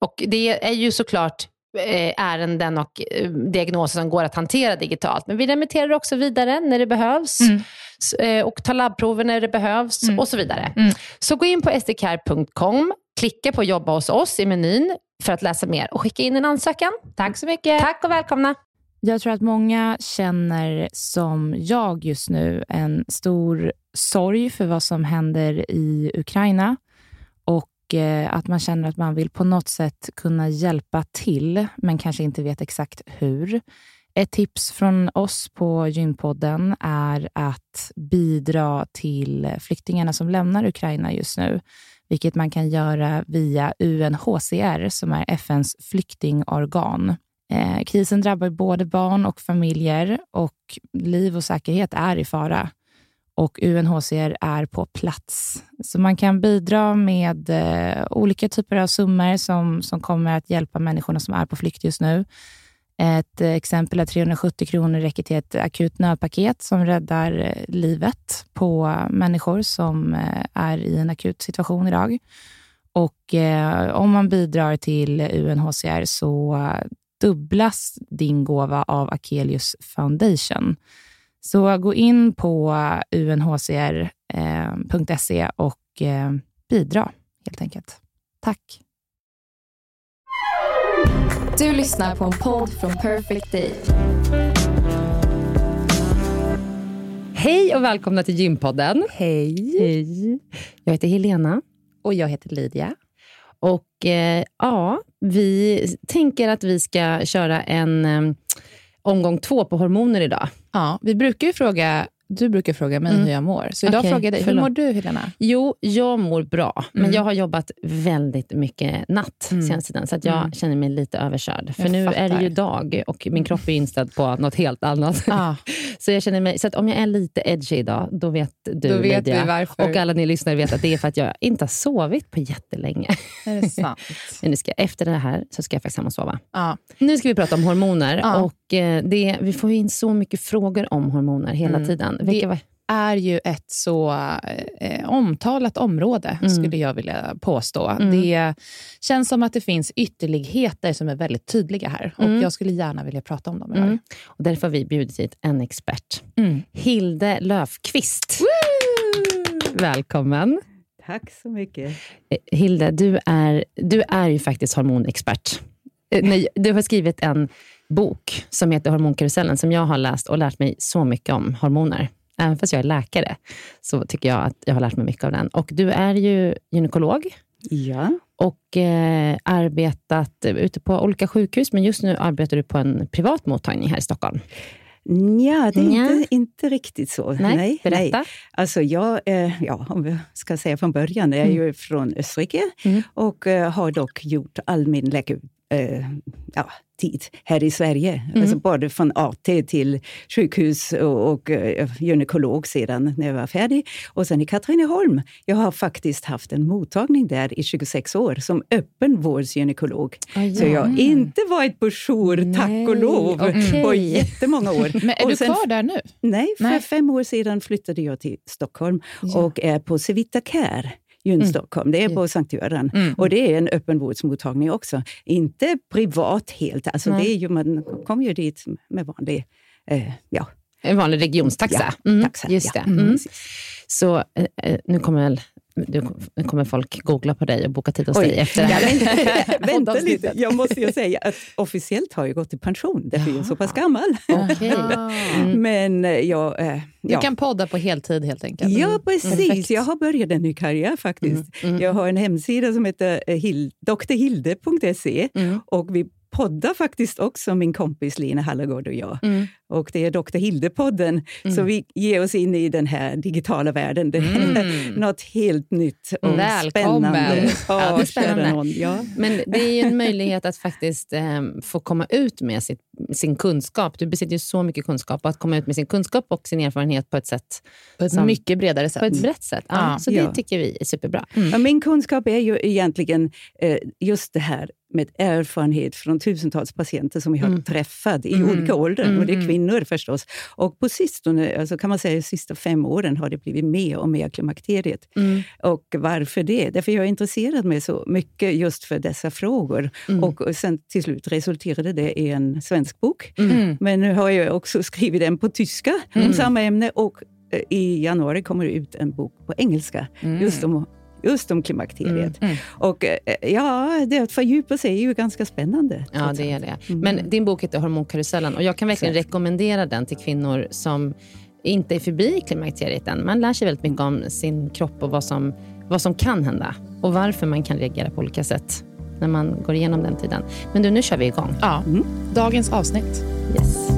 Och det är ju såklart eh, ärenden och eh, diagnoser som går att hantera digitalt. Men vi remitterar också vidare när det behövs Mm. Eh, och tar labbprover när det behövs Mm. och så vidare. Mm. Så gå in på sdcare.com, klicka på jobba hos oss i menyn för att läsa mer och skicka in en ansökan. Tack så mycket. Tack och välkomna. Jag tror att många känner som jag just nu en stor sorg för vad som händer i Ukraina Eh, att man känner att man vill på något sätt kunna hjälpa till, men kanske inte vet exakt hur. Ett tips från oss på Gynpodden är att bidra till flyktingarna som lämnar Ukraina just nu, vilket man kan göra via UNHCR, som är FNs flyktingorgan. Eh, krisen drabbar både barn och familjer och liv och säkerhet är i fara. Och UNHCR är på plats. Så man kan bidra med eh, olika typer av summor som, som kommer att hjälpa människorna som är på flykt just nu. Ett eh, exempel är 370 kronor räcker till ett akut nödpaket som räddar eh, livet på människor som eh, är i en akut situation idag. Och eh, om man bidrar till UNHCR så dubblas din gåva av Akelius Foundation. Så gå in på unhcr.se och eh, bidra helt enkelt. Tack. Du lyssnar på en podd från Perfect Day. Hej och välkomna till Gympodden. Hej. Hej. Jag heter Helena. Och jag heter Lydia. Och eh, ja, vi tänker att vi ska köra en eh, omgång två på hormoner idag. Ja, vi brukar ju fråga du brukar fråga mig Mm. hur jag mår. Så idag Okej, frågar jag dig, hur mår du Helena? Jo, jag mår bra, men Mm. jag har jobbat väldigt mycket natt Mm. senaste tiden, så att jag Mm. känner mig lite överkörd. För Jag nu är det ju fattar. dag och min kropp är inställd på något helt annat. Ah, Så, jag känner mig, så att om jag är lite edgy idag, då vet du då vet Lydia. vi varför. Och alla ni lyssnare vet att det är för att jag inte har sovit på jättelänge. Är det sant? Men nu ska, efter det här så ska jag faktiskt hem och sova. ja. Nu ska vi prata om hormoner. Ja. Och det, vi får ju in så mycket frågor om hormoner hela Mm. tiden. Det- Vilka, var- är ju ett så eh, omtalat område, Mm. skulle jag vilja påstå. Mm. Det känns som att det finns ytterligheter som är väldigt tydliga här. Och Mm. Jag skulle gärna vilja prata om dem idag. Mm. och därför har vi bjudit hit en expert. Mm. Hilde Löfqvist. Välkommen. Tack så mycket. Eh, Hilde, du är, du är ju faktiskt hormonexpert. Eh, nej, Du har skrivit en bok som heter Hormonkarusellen, som jag har läst och lärt mig så mycket om hormoner. Även fast jag är läkare, så tycker jag att jag har lärt mig mycket av den. Och du är ju gynekolog Ja, och eh, arbetat ute på olika sjukhus, men just nu arbetar du på en privat mottagning här i Stockholm. ja det är Nja. Inte, inte riktigt så. Nej, berätta. Nej. Alltså jag, eh, ja, om jag ska säga från början, jag är ju från Österrike Mm. och eh, har dock gjort all min läke, eh, ja, tid här i Sverige. Mm. Alltså både från AT till sjukhus och, och eh, gynekolog sedan när jag var färdig. Och sen i Katrineholm. Jag har faktiskt haft en mottagning där i 26 år som öppenvårdsgynekolog. Så jag har inte varit på jour, tack och lov, okej. på jättemånga år. Men är Och du sen- kvar där nu? Nej, för Nej. fem år sedan flyttade jag till Stockholm Ja. och är på Civita Care. Gyn Stockholm. Det är på Sankt Göran. Mm. Och det är en öppenvårdsmottagning också. Inte privat helt. Alltså Nej. det är ju, man kommer ju dit med vanlig eh, ja, En vanlig regionstaxa. Ja, Mm, taxa, Just ja. det. Mm. Så eh, eh, nu kommer, väl- nu kommer folk googla på dig och boka tid hos Oj. dig efter det här. Vänta lite, jag måste ju säga att officiellt har jag gått i pension, därför är jag så pass gammal. Mm. Men eh, jag... Eh, Du ja. kan podda på heltid helt enkelt. Ja, precis. Perfekt. Jag har börjat en ny karriär faktiskt. Mm. Jag har en hemsida som heter eh, hil- drhilde.se Mm. och vi poddar faktiskt också, min kompis Lina Hallergård och jag. Mm. Och det är Dr. Hilde-podden, så vi ger oss in i den här digitala världen. Det är Mm. något helt nytt och Välkommen. spännande. Ja, det är spännande. Ja. Men det är ju en möjlighet att faktiskt eh, få komma ut med sitt, sin kunskap. Du besitter ju så mycket kunskap. Att komma ut med sin kunskap och sin erfarenhet på ett sätt På ett Som- mycket bredare sätt. på ett brett sätt. Ja, Ja. så det Ja. tycker vi är superbra. Ja, min kunskap är ju egentligen eh, just det här med erfarenhet från tusentals patienter som jag har Mm. träffat i Mm. olika åldrar. Mm, Och det är mm. kvinnor förstås. Och på sistone, alltså kan man säga de sista fem åren, har det blivit mer och mer klimakteriet. Mm. Och varför det? Därför jag är intresserad mig så mycket just för dessa frågor. Mm. Och sen till slut resulterade det i en svensk bok. Mm. Men nu har jag också skrivit en på tyska om samma ämne och eh, i januari kommer det ut en bok på engelska just om Just om klimakteriet. Mm. Och eh, ja, det att fördjupa sig är ju ganska spännande. Ja, det är det. Mm. Men din bok heter Hormonkarusellen och jag kan verkligen Exakt. rekommendera den till kvinnor som inte är förbi klimakteriet än. Man lär sig väldigt mycket om sin kropp och vad som, vad som kan hända och varför man kan reagera på olika sätt när man går igenom den tiden. Men du, nu kör vi igång. Ja. Mm. Dagens avsnitt. Yes.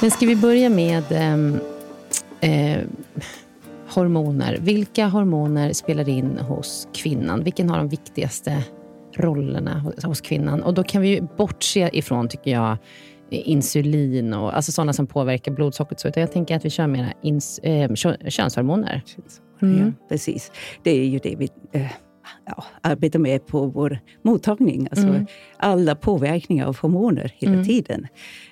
Men ska vi börja med ehm, eh, hormoner? Vilka hormoner spelar in hos kvinnan? Vilken har de viktigaste rollerna hos, kvinnan? Och då kan vi bortse ifrån, tycker jag, insulin och alltså sådana som påverkar blodsockret. Så, utan jag tänker att vi kör mera ins, eh, kö- könshormoner. Mm. Ja, precis. Det är ju det vi eh, ja, arbetar med på vår mottagning. Alltså Mm. Alla påverkningar av hormoner hela Mm. tiden.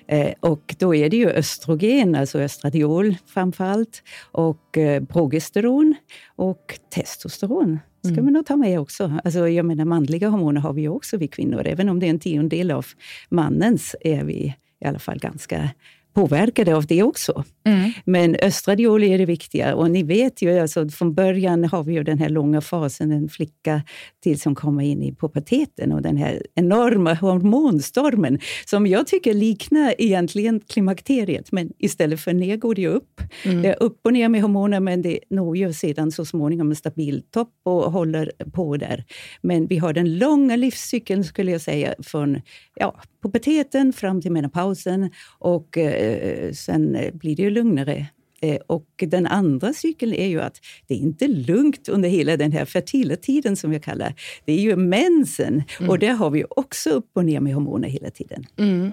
Eh, och då är det ju östrogen, alltså östradiol framförallt, och eh, progesteron och testosteron. ska Mm. man nog ta med också. Alltså, jag menar, manliga hormoner har vi också vi kvinnor. Även om det är en tiondel av mannens är vi i alla fall ganska påverkade av det också. Mm. Men östradiol är det viktiga. Och ni vet ju, alltså, från början har vi ju den här långa fasen, en flicka till som kommer in i puberteten och den här enorma hormonstormen som jag tycker liknar egentligen klimakteriet, men istället för ner går det upp. Det är upp och ner med hormoner, men det når ju sedan så småningom en stabil topp och håller på där. Men vi har den långa livscykeln, skulle jag säga, från ja, puberteten fram till menopausen och eh, sen eh, blir det ju lugnare. Eh, och den andra cykeln är ju att det är inte lugnt under hela den här fertila tiden som jag kallar det. är ju mensen och där har vi också upp och ner med hormoner hela tiden. Mm.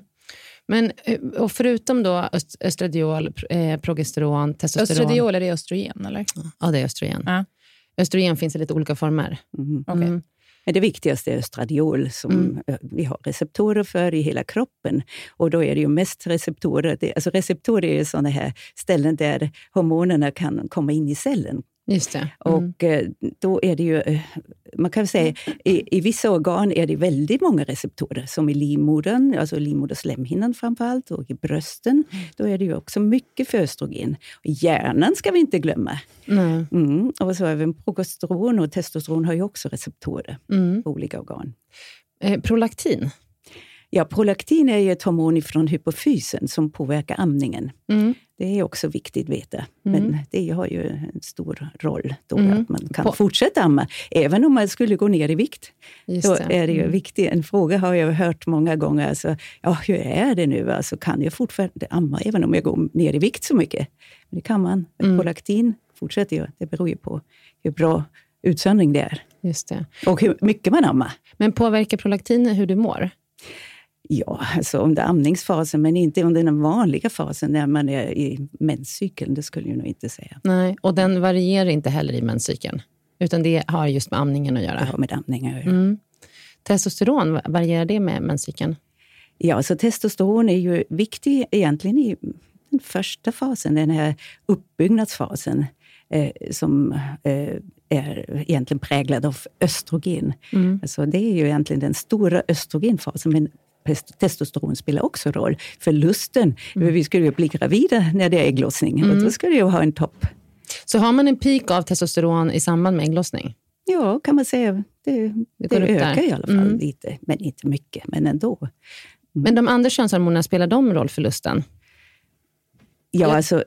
Men eh, och förutom då öst- östradiol, eh, progesteron, testosteron. Östradiol, är det östrogen? Eller? Ja, det är östrogen. Ja. Östrogen finns i lite olika former. Mhm. Okej. Men det viktigaste är östradiol som Mm. eh, vi har receptorer för i hela kroppen. Och då är det ju mest receptorer. Det, alltså receptorer är sådana här ställen där hormonerna kan komma in i cellen. Just det. Mm. Och eh, då är det ju, eh, man kan säga, i, i vissa organ är det väldigt många receptorer, som i livmodern, alltså livmoderslemhinnan framförallt, och i brösten. Då är det ju också mycket för östrogen. Och hjärnan ska vi inte glömma. Nej. Mm. Och så även progesteron och testosteron har ju också receptorer Mm. på olika organ. Eh, prolaktin. Ja, prolaktin är ett hormon från hypofysen som påverkar amningen. Mm. Det är också viktigt att veta. Mm. Men det har ju en stor roll då, Mm. att man kan På- fortsätta amma, även om man skulle gå ner i vikt. Just Då det. är det ju Mm. viktigt. En fråga har jag hört många gånger. Alltså, ja, hur är det nu? Alltså, kan jag fortfarande amma även om jag går ner i vikt så mycket? Men det kan man. Mm. Prolaktin fortsätter ju. Det beror ju på hur bra utsöndring det är. Just det. Och hur mycket man ammar. Men påverkar prolaktin hur du mår? Ja, alltså under amningsfasen, men inte under den vanliga fasen när man är i menscykeln. Det skulle jag nog inte säga. Nej, och den varierar inte heller i menscykeln. Utan det har just med amningen att Det göra. har med amning att göra. Mm. Testosteron, varierar det med menscykeln? Ja, så testosteron är ju viktig egentligen i den första fasen, den här uppbyggnadsfasen eh, som eh, är egentligen präglad av östrogen. Mm. Alltså, det är ju egentligen den stora östrogenfasen, men testosteron spelar också roll för lusten. Vi skulle ju bli gravida när det är ägglossning och då det ju ha en topp. Så har man en peak av testosteron i samband med ägglossning? Ja, kan man säga. Det, det, upp ökar där. i alla fall Mm. lite, men inte mycket, men ändå. Men de andra könshormonerna, spelar de roll för lusten? Ja, Jag- alltså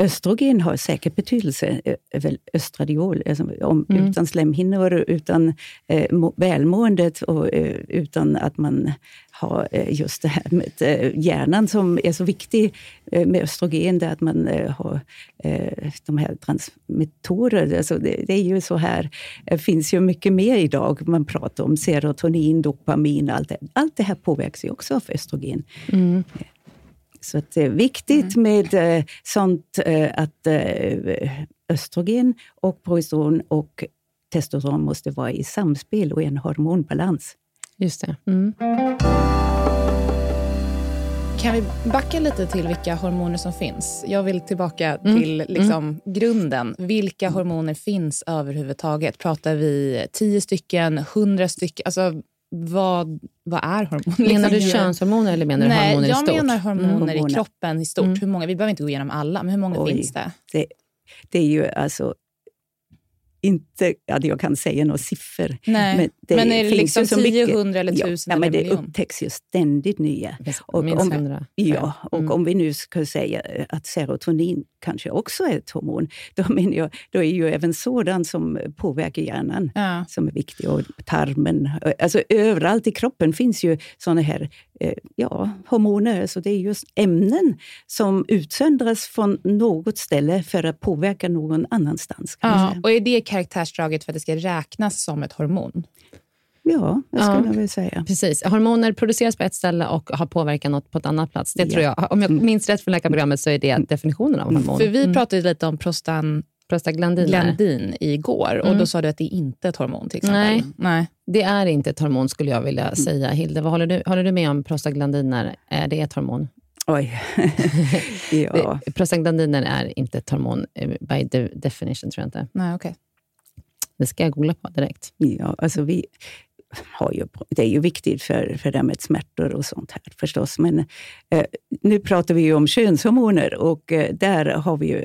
östrogen har säkert betydelse, eh, väl östradiol, alltså, om, Mm. utan slemhinnor, utan eh, må, välmåendet och eh, utan att man har eh, just det här med eh, hjärnan som är så viktig eh, med östrogen, det att man eh, har eh, de här transmittorer. Alltså det, det är ju så här, det finns ju mycket mer idag. Man pratar om serotonin, dopamin, allt det, allt det här påverkas ju också av östrogen. Mm. Så att det är viktigt med eh, sånt eh, att eh, östrogen och progesteron och testosteron måste vara i samspel och i en hormonbalans. Just det. Mm. Kan vi backa lite till vilka hormoner som finns? Jag vill tillbaka Mm. till liksom grunden. Vilka hormoner finns överhuvudtaget? Pratar vi 10 stycken, 100 stycken? Alltså, vad, vad är hormoner? Menar du Liksom, könshormoner eller menar du Nej, hormoner i jag stort? menar hormoner Mm. i Hormoner. kroppen i stort. Mm. Hur många, vi behöver inte gå igenom alla, men hur många Oj. finns det? Det, det är ju alltså inte att jag kan säga några siffror. Nej. Men, det Men är det liksom ju så 10, mycket. 100 eller ja, 1000 ja, eller Det miljon? upptäcks ju ständigt nya. Och Minst om- hundra. Ja, och Mm. om vi nu ska säga att serotonin kanske också är ett hormon, då menar jag, då är ju även sådant som påverkar hjärnan Ja. som är viktig, och tarmen. Alltså överallt i kroppen finns ju såna här ja, hormoner, så det är just ämnen som utsöndras från något ställe för att påverka någon annanstans. Ja, säga. och är det karaktärsdraget för att det ska räknas som ett hormon? ja, det Ja. skulle jag vilja säga. Precis. Hormoner produceras på ett ställe och har påverkan något på ett annat plats. Det Ja. tror jag. Om jag Mm. minns rätt från läkarprogrammet så är det definitionen av hormon. För vi Mm. pratade lite om prostaglandin Prostaglandiner. igår och Mm. då sa du att det inte är ett hormon till exempel. Nej. Nej. Det är inte ett hormon skulle jag vilja Mm. säga. Hilde, vad håller du, håller du med om prostaglandiner? Är det ett hormon? Oj. ja. Prostaglandiner är inte ett hormon eh, by de definition, tror jag inte. Nej, okej. Det ska jag googla på direkt. Ja, alltså vi, har ju, det är ju viktigt för, för det med smärtor och sånt här förstås. Men eh, nu pratar vi ju om könshormoner och eh, där har vi ju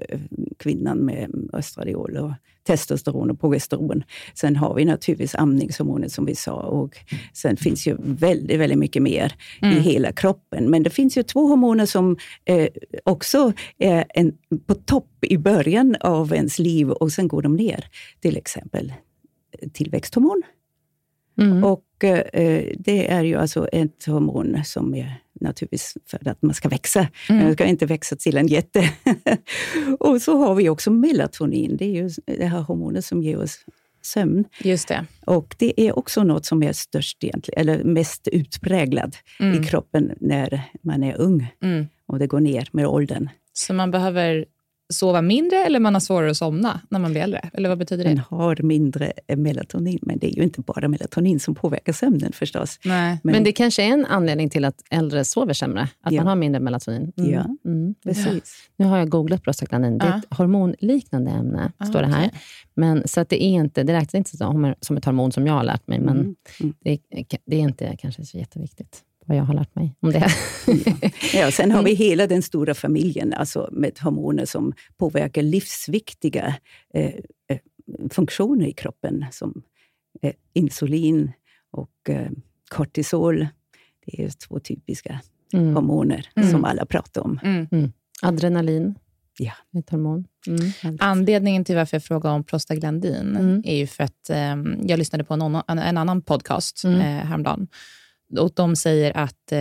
kvinnan med östradiol och testosteron och progesteron. Sen har vi naturligtvis amningshormoner som vi sa och sen finns ju väldigt, väldigt mycket mer mm. i hela kroppen. Men det finns ju två hormoner som eh, också är en, på topp i början av ens liv och sen går de ner. Till exempel tillväxthormon Mm. Och eh, Det är ju alltså ett hormon som är naturligtvis för att man ska växa. Mm. Man ska inte växa till en jätte. och så har vi också melatonin. Det är ju det här hormonet som ger oss sömn. Just det. Och det är också något som är störst egentligen, eller mest utpräglad mm. i kroppen när man är ung. Mm. Och det går ner med åldern. Så man behöver sova mindre eller man har svårare att somna när man blir äldre? Eller vad betyder det? Man har mindre melatonin, men det är ju inte bara melatonin som påverkar sömnen förstås. Nej. Men, men det kanske är en anledning till att äldre sover sämre, att ja. man har mindre melatonin. Mm. Ja, mm. precis. Ja. Nu har jag googlat prostaglandin. Det är ett hormonliknande ämne, ah, står det här. Okay. Men, så att det, är inte, det räknas inte som ett hormon som jag har lärt mig, men mm. mm. Det, det är inte kanske så jätteviktigt vad jag har lärt mig om det. ja, sen har vi mm. hela den stora familjen alltså med hormoner som påverkar livsviktiga eh, eh, funktioner i kroppen, som eh, insulin och eh, kortisol. Det är två typiska mm. hormoner mm. som alla pratar om. Mm. mm. Adrenalin. Ja. Ett hormon. Mm. Anledningen till varför jag frågar om prostaglandin mm. är ju för att eh, jag lyssnade på en, en annan podcast mm. eh, häromdagen och de säger att eh,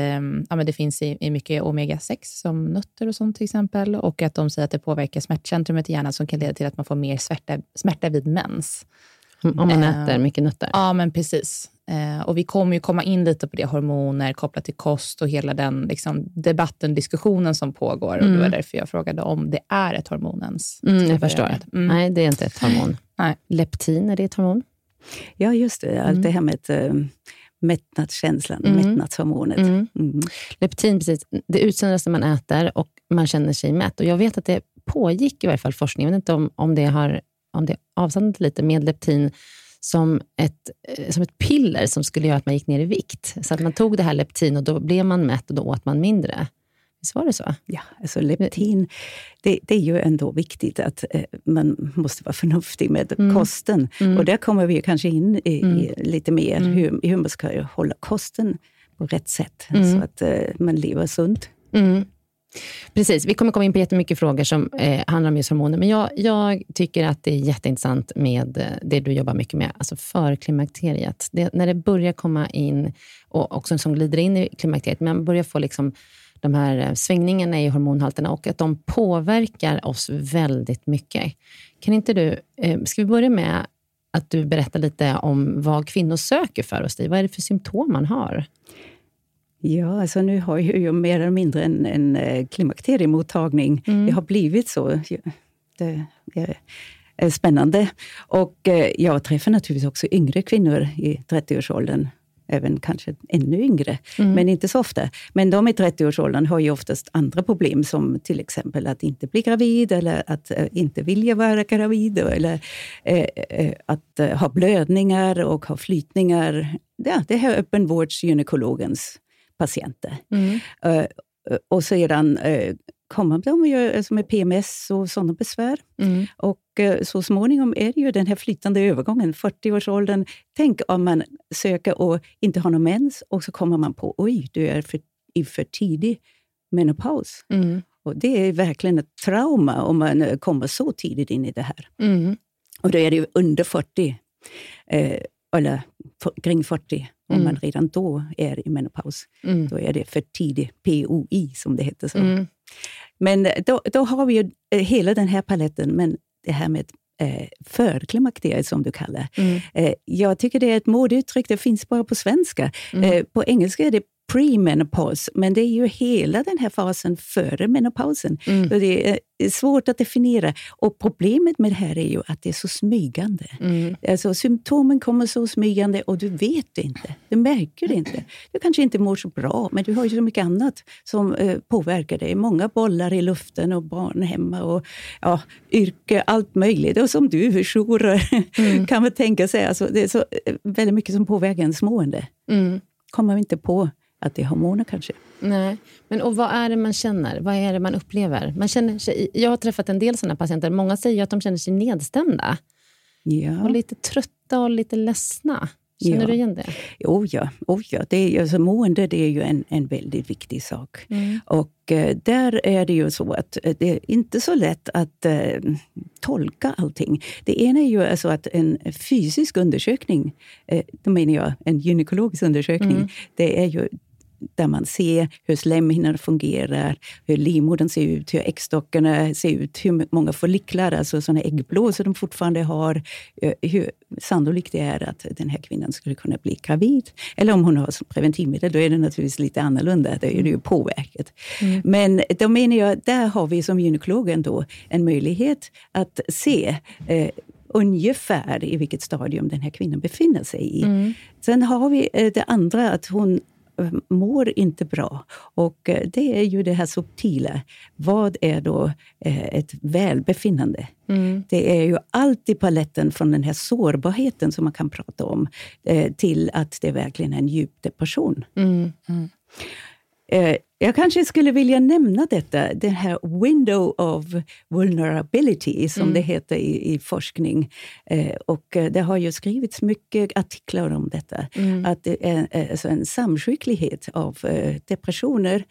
ja, men det finns i, i mycket omega-6, som nötter och sånt till exempel. Och att de säger att det påverkar smärtcentrumet i hjärnan som kan leda till att man får mer smärta, smärta vid mens. Om man eh, äter mycket nötter? Ja, men precis. Eh, och vi kommer ju komma in lite på det, hormoner kopplat till kost och hela den liksom, debatten, diskussionen som pågår. Mm. Och det var därför jag frågade om det är ett hormon ens. Mm, jag förstår. Mm. Nej, det är inte ett hormon. Nej. Leptin, är det ett hormon? Ja, just det. Allt det här med ett, eh, mättnadskänslan, mm. mättnadshormonet. Mm. Mm. Leptin, precis. Det utsöndras när man äter och man känner sig mätt. Och jag vet att det pågick i varje fall forskning, jag vet inte om, om det har om det avstannat lite, med leptin som ett, eh, som ett piller som skulle göra att man gick ner i vikt. Så att man tog det här leptin och då blev man mätt och då åt man mindre. Visst var det så? Ja, alltså leptin, det, det är ju ändå viktigt att eh, man måste vara förnuftig med mm. kosten. Mm. Och där kommer vi kanske in i, mm. i lite mer mm. hur, hur man ska hålla kosten på rätt sätt, mm. så att eh, man lever sunt. Mm. Precis, vi kommer komma in på jättemycket frågor som eh, handlar om just hormoner, men jag, jag, tycker att det är jätteintressant med eh, det du jobbar mycket med, alltså förklimakteriet. Det, när det börjar komma in, och också som glider in i klimakteriet, men man börjar få liksom de här eh, svängningarna i hormonhalterna och att de påverkar oss väldigt mycket. Kan inte du, eh, ska vi börja med att du berättar lite om vad kvinnor söker för hos dig? Vad är det för symptom man har? Ja, alltså nu har jag ju mer eller mindre en, en eh, klimakteriemottagning. Mm. Det har blivit så. Det är spännande. Och jag träffar naturligtvis också yngre kvinnor i 30-årsåldern även kanske ännu yngre, mm. men inte så ofta. Men de i 30-årsåldern har ju oftast andra problem, som till exempel att inte bli gravid, eller att äh, inte vilja vara gravid, eller äh, äh, att ha blödningar och ha flytningar. Ja, det här är öppenvårdsgynekologens patienter. Mm. och sedan kommer de ju alltså med PMS och sådana besvär. Mm. Och eh, så småningom är det ju den här flytande övergången, 40-årsåldern. Tänk om man söker och inte har någon mens och så kommer man på oj, du är för, i för tidig menopaus. Mm. Och det är verkligen ett trauma om man eh, kommer så tidigt in i det här. Mm. Och då är det ju under 40, eh, eller kring 40, om mm. man redan då är i menopaus. Mm. Då är det för tidig POI, som det heter. så. Mm. Men då, då har vi ju eh, hela den här paletten, men det här med eh, förklimakteriet, som du kallar mm. eh, Jag tycker det är ett modeuttryck, det finns bara på svenska. Mm. Eh, på engelska är det premenopaus, men det är ju hela den här fasen före menopausen. Mm. Så det är svårt att definiera. Och Problemet med det här är ju att det är så smygande. Mm. Alltså, symptomen kommer så smygande och du vet det inte. Du märker det inte. Du kanske inte mår så bra, men du har ju så mycket annat som eh, påverkar dig. Många bollar i luften och barn hemma och ja, yrke, allt möjligt. Och som du, jourer, Mm. kan man tänka sig. Alltså, det är så eh, väldigt mycket som påverkar ens mående. Mm. Kommer vi inte på att det är hormoner kanske. Nej. Men, och vad är det man känner? Vad är det man upplever? Man känner sig, jag har träffat en del sådana patienter. Många säger att de känner sig nedstämda Ja. och lite trötta och lite ledsna. Känner Ja. du igen det? Oh ja, oh ja. Det är, alltså, mående det är ju en, en väldigt viktig sak. Och eh, där är det ju så att eh, det är inte så lätt att eh, tolka allting. Det ena är ju alltså att en fysisk undersökning, eh, då menar jag en gynekologisk undersökning, det är ju där man ser hur slemhinnan fungerar, hur livmodern ser ut, hur äggstockarna ser ut, hur många folliklar, alltså sådana äggblåsor de fortfarande har, eh, hur sannolikt det är att den här kvinnan skulle kunna bli gravid. Eller om hon har preventivmedel, då är det naturligtvis lite annorlunda, då är det ju påverkat. Men då menar jag, där har vi som gynekolog ändå en möjlighet att se eh, ungefär i vilket stadium den här kvinnan befinner sig i. Sen har vi eh, det andra, att hon mår inte bra. Och eh, det är ju det här subtila. Vad är då eh, ett välbefinnande? Det är ju alltid paletten från den här sårbarheten som man kan prata om eh, till att det verkligen är en djup depression. Eh, Jag kanske skulle vilja nämna detta, det här window of vulnerability, som det heter i, i forskning. Eh, och eh, det har ju skrivits mycket artiklar om detta. Att det är eh, alltså en samsjuklighet av eh, depressioner,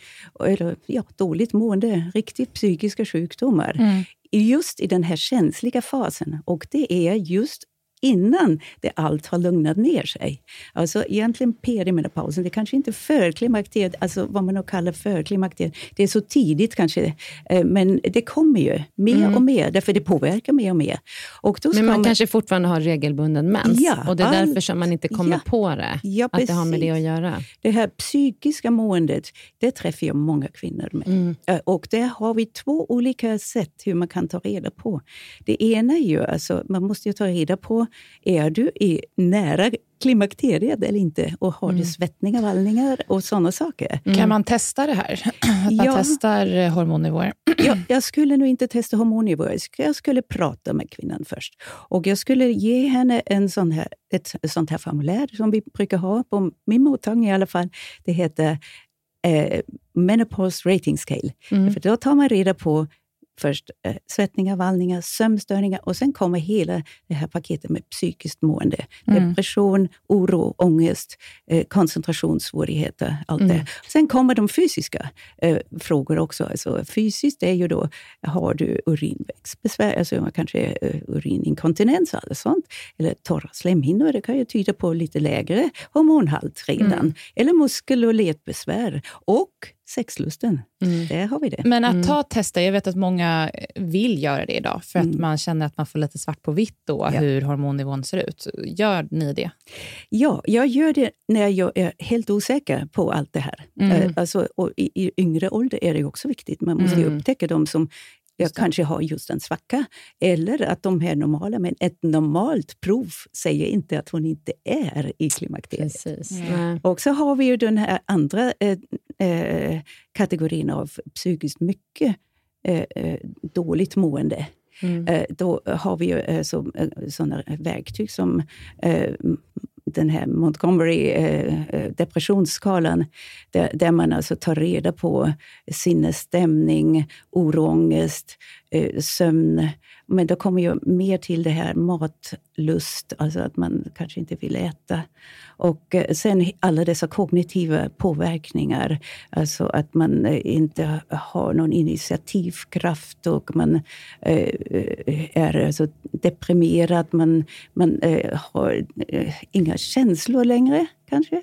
eller ja, dåligt mående, riktigt psykiska sjukdomar. Just i den här känsliga fasen. Och det är just innan det allt har lugnat ner sig. Alltså egentligen perimenopausen, det är kanske inte förklimakteriet, alltså vad man kallar förklimakteriet. Det är så tidigt kanske, eh, men det kommer ju mer och mer, därför det påverkar mer och mer. Och Men man kanske fortfarande har regelbunden mens Ja, och det är all- därför som man inte kommer ja. på det. Ja, att det har med det precis. att göra. Det här psykiska måendet, det träffar jag många kvinnor med. Eh, Och där har vi två olika sätt hur man kan ta reda på. Det ena är ju, alltså, man måste ju ta reda på, är du i nära klimakteriet eller inte? Och har du svettningar, vallningar och sådana saker? Kan man testa det här? Att man Ja. testar eh, hormonnivåer? jag, jag skulle nog inte testa hormonnivåer. Jag skulle- prata med kvinnan först. Och jag skulle ge henne en sån här, ett sånt här formulär som vi brukar ha på min mottagning i alla fall. Det heter eh, Menopause Rating Scale. För då tar man reda på först eh, svettningar, vallningar, sömnstörningar och sen kommer hela det här paketet med psykiskt mående. Depression, oro, ångest, eh, koncentrationssvårigheter, allt det. Sen kommer de fysiska eh, frågor också. Alltså, fysiskt är ju då, har du urinvägsbesvär, alltså kanske eh, urininkontinens eller sånt, eller torra slemhinnor, det kan ju tyda på lite lägre hormonhalt redan, eller muskel och ledbesvär och sexlusten. Där har vi det. Men att ta tester, jag vet att många vill göra det idag, för att man känner att man får lite svart på vitt då, Ja. hur hormonnivån ser ut. Gör ni det? Ja, jag gör det när jag är helt osäker på allt det här. Eh, Alltså, och i, I yngre ålder är det också viktigt. Man måste ju upptäcka de som jag kanske har just en svacka, eller att de är normala. Men ett normalt prov säger inte att hon inte är i klimakteriet. Precis. Nej. Och så har vi ju den här andra eh, eh, kategorin av psykiskt mycket eh, eh, dåligt mående. Eh, då har vi ju eh, så, eh, sådana verktyg som eh, den här Montgomery eh, eh, depressionsskalan, där, där man alltså tar reda på sinnesstämning, oro, ångest, eh, sömn. Men då kommer ju mer till det här matlust, alltså att man kanske inte vill äta. Och eh, sen alla dessa kognitiva påverkningar, alltså att man eh, inte har någon initiativkraft och man eh, är alltså deprimerad, man, man har inga känslor längre kanske.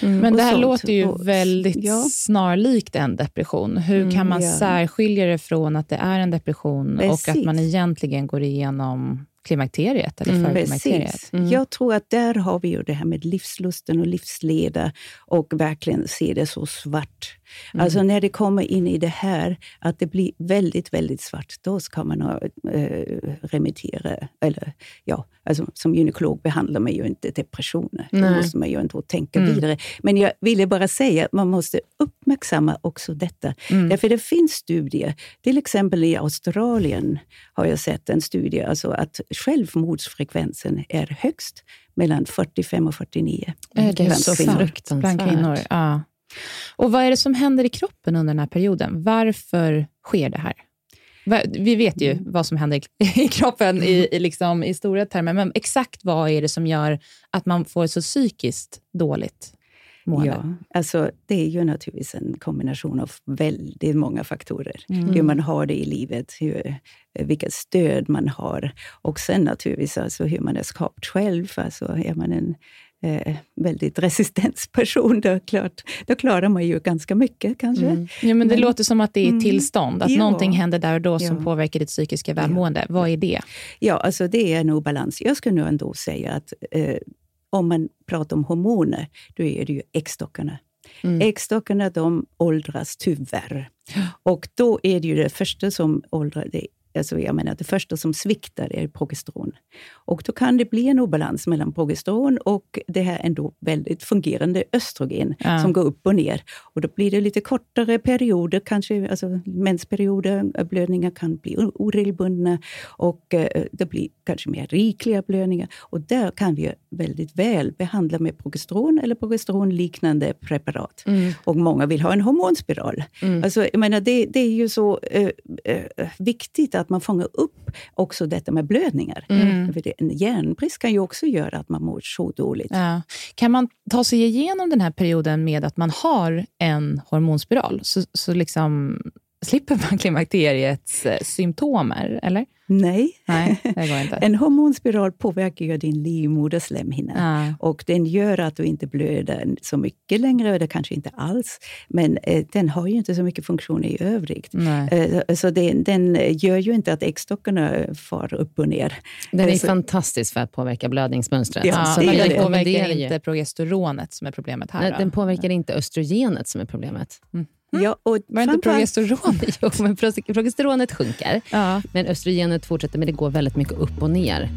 Men Och det här sånt. låter ju Och- väldigt ja. snarlikt en depression. Hur kan man ja. särskilja det från att det är en depression och att Precis. man egentligen går igenom klimakteriet eller Mm. för klimakteriet. Precis. Jag tror att där har vi ju det här med livslusten och livsleda och verkligen se det så svart. Alltså när det kommer in i det här, att det blir väldigt, väldigt svart, då ska man äh, remittera. Eller, ja, alltså, som gynekolog behandlar man ju inte depressioner. Det Nej. måste man ju inte tänka vidare. Men jag ville bara säga att man måste uppmärksamma också detta. Därför det finns studier, till exempel i Australien har jag sett en studie, alltså att självmordsfrekvensen är högst mellan 45 och 49. Är det bland så kvinnor. fruktansvärt? Bland kvinnor, ja. Och vad är det som händer i kroppen under den här perioden? Varför sker det här? Vi vet ju vad som händer i- i kroppen i, i, liksom, i stora termer, men exakt vad är det som gör att man får så psykiskt dåligt mående? Ja, alltså det är ju naturligtvis en kombination av väldigt många faktorer. Mm. Hur man har det i livet, hur, vilket stöd man har och sen naturligtvis alltså hur man är skapt själv. Alltså är man en eh, väldigt resistent person, då, klart, då klarar man ju ganska mycket kanske. Mm. Ja, men det Men- låter som att det är ett Mm. tillstånd, att Ja. någonting händer där och då som Ja. påverkar ditt psykiska välmående. Vad är det? Ja, alltså det är en obalans. Jag skulle nog ändå säga att eh, om man pratar om hormoner, då är det ju äggstockarna. Mm. Äggstockarna de åldras tyvärr. Och då är det ju det första som åldrar, det, alltså jag menar, det första som sviktar är progesteron. Och då kan det bli en obalans mellan progesteron och det här ändå väldigt fungerande östrogen Ja. som går upp och ner. Och då blir det lite kortare perioder, kanske alltså mensperioder, blödningar kan bli oregelbundna och eh, det blir kanske mer rikliga blödningar. Och där kan vi väldigt väl behandla med progesteron eller progesteronliknande preparat. Mm. Och många vill ha en hormonspiral. Alltså, jag menar, det, det är ju så eh, eh, viktigt att man fångar upp också detta med blödningar. För det, en järnbrist kan ju också göra att man mår så dåligt. Ja. Kan man ta sig igenom den här perioden med att man har en hormonspiral? Så, så liksom slipper man klimakteriets eh, symptomer, eller? Nej, Nej, det går inte. en hormonspiral påverkar ju din livmoderslemhinna. Ja. Och den gör att du inte blöder så mycket längre, eller kanske inte alls. Men eh, den har ju inte så mycket funktioner i övrigt. Eh, så den, den gör ju inte att äggstockarna far upp och ner. Den är Eh, så- fantastisk för att påverka blödningsmönstret. Ja, Ja, så det men är den det. påverkar inte progesteronet som är problemet här. Nej, den påverkar inte östrogenet som är problemet. Ja, och Var det inte progesteron? jo, men pro- progesteronet sjunker, ja. men östrogenet fortsätter, men det går väldigt mycket upp och ner.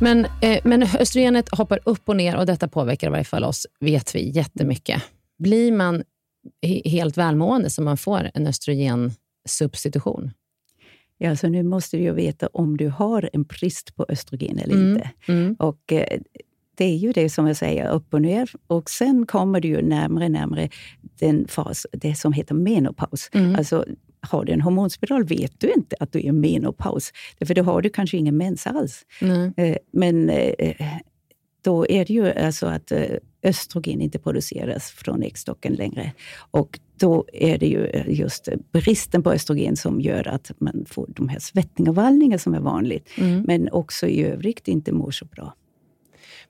Men, eh, men östrogenet hoppar upp och ner och detta påverkar i varje fall oss, vet vi, jättemycket. Blir man helt välmående så man får en östrogensubstitution? Ja, så nu måste du ju veta om du har en brist på östrogen eller Mm. inte. Mm. Och eh, det är ju det som jag säger, upp och ner. Och sen kommer du ju närmare närmare den fas, det som heter menopaus. Mm. Alltså, har du en hormonspiral vet du inte att du är i menopaus. För då har du kanske ingen mens alls. Eh, Men eh, då är det ju alltså att eh, östrogen inte produceras från äggstocken längre. Och då är det ju eh, just bristen på östrogen som gör att man får de här svettningar och vallningar som är vanligt. Mm. Men också i övrigt inte mår så bra.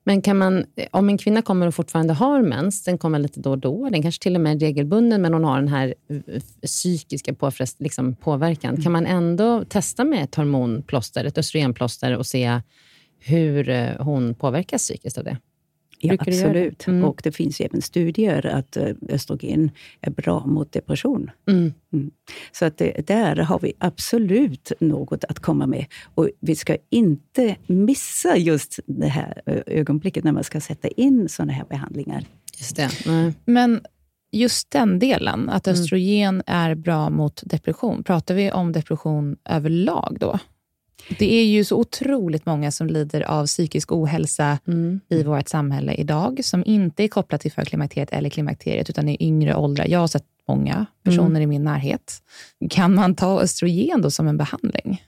Men kan man, om en kvinna kommer och fortfarande har mens, den kommer lite då och då, den kanske till och med är regelbunden, men hon har den här eh, psykiska påfrest, liksom påverkan. Kan man ändå testa med ett hormonplåster, ett östrogenplåster och se hur eh, hon påverkas psykiskt av det? Ja, absolut. Mm. Och det finns ju även studier att eh, östrogen är bra mot depression. Mm. Så att det, där har vi absolut något att komma med. Och vi ska inte missa just det här ö- ögonblicket när man ska sätta in sådana här behandlingar. Just det. Men just den delen, att Mm. östrogen är bra mot depression. Pratar vi om depression överlag då? Det är ju så otroligt många som lider av psykisk ohälsa Mm. i vårt samhälle idag, som inte är kopplat till förklimakteriet eller klimakteriet, utan i yngre åldrar. Jag har sett många personer Mm. i min närhet. Kan man ta östrogen då som en behandling?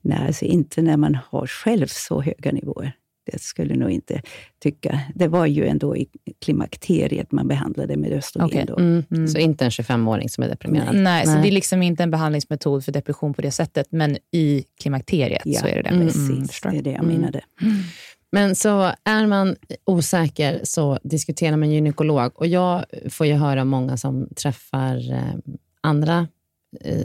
Nej, alltså inte när man har själv så höga nivåer. Det skulle nog inte tycka. Det var ju ändå i klimakteriet man behandlade med östrogen. Okej. Då. Mm. Så inte en 25-åring som är deprimerad? Nej, så Nej. det är liksom inte en behandlingsmetod för depression på det sättet, men i klimakteriet Ja, så är det det. Mm, Precis, det är det jag Mm. menade. Men så är man osäker så diskuterar man gynekolog. Och jag får ju höra många som träffar eh, andra eh,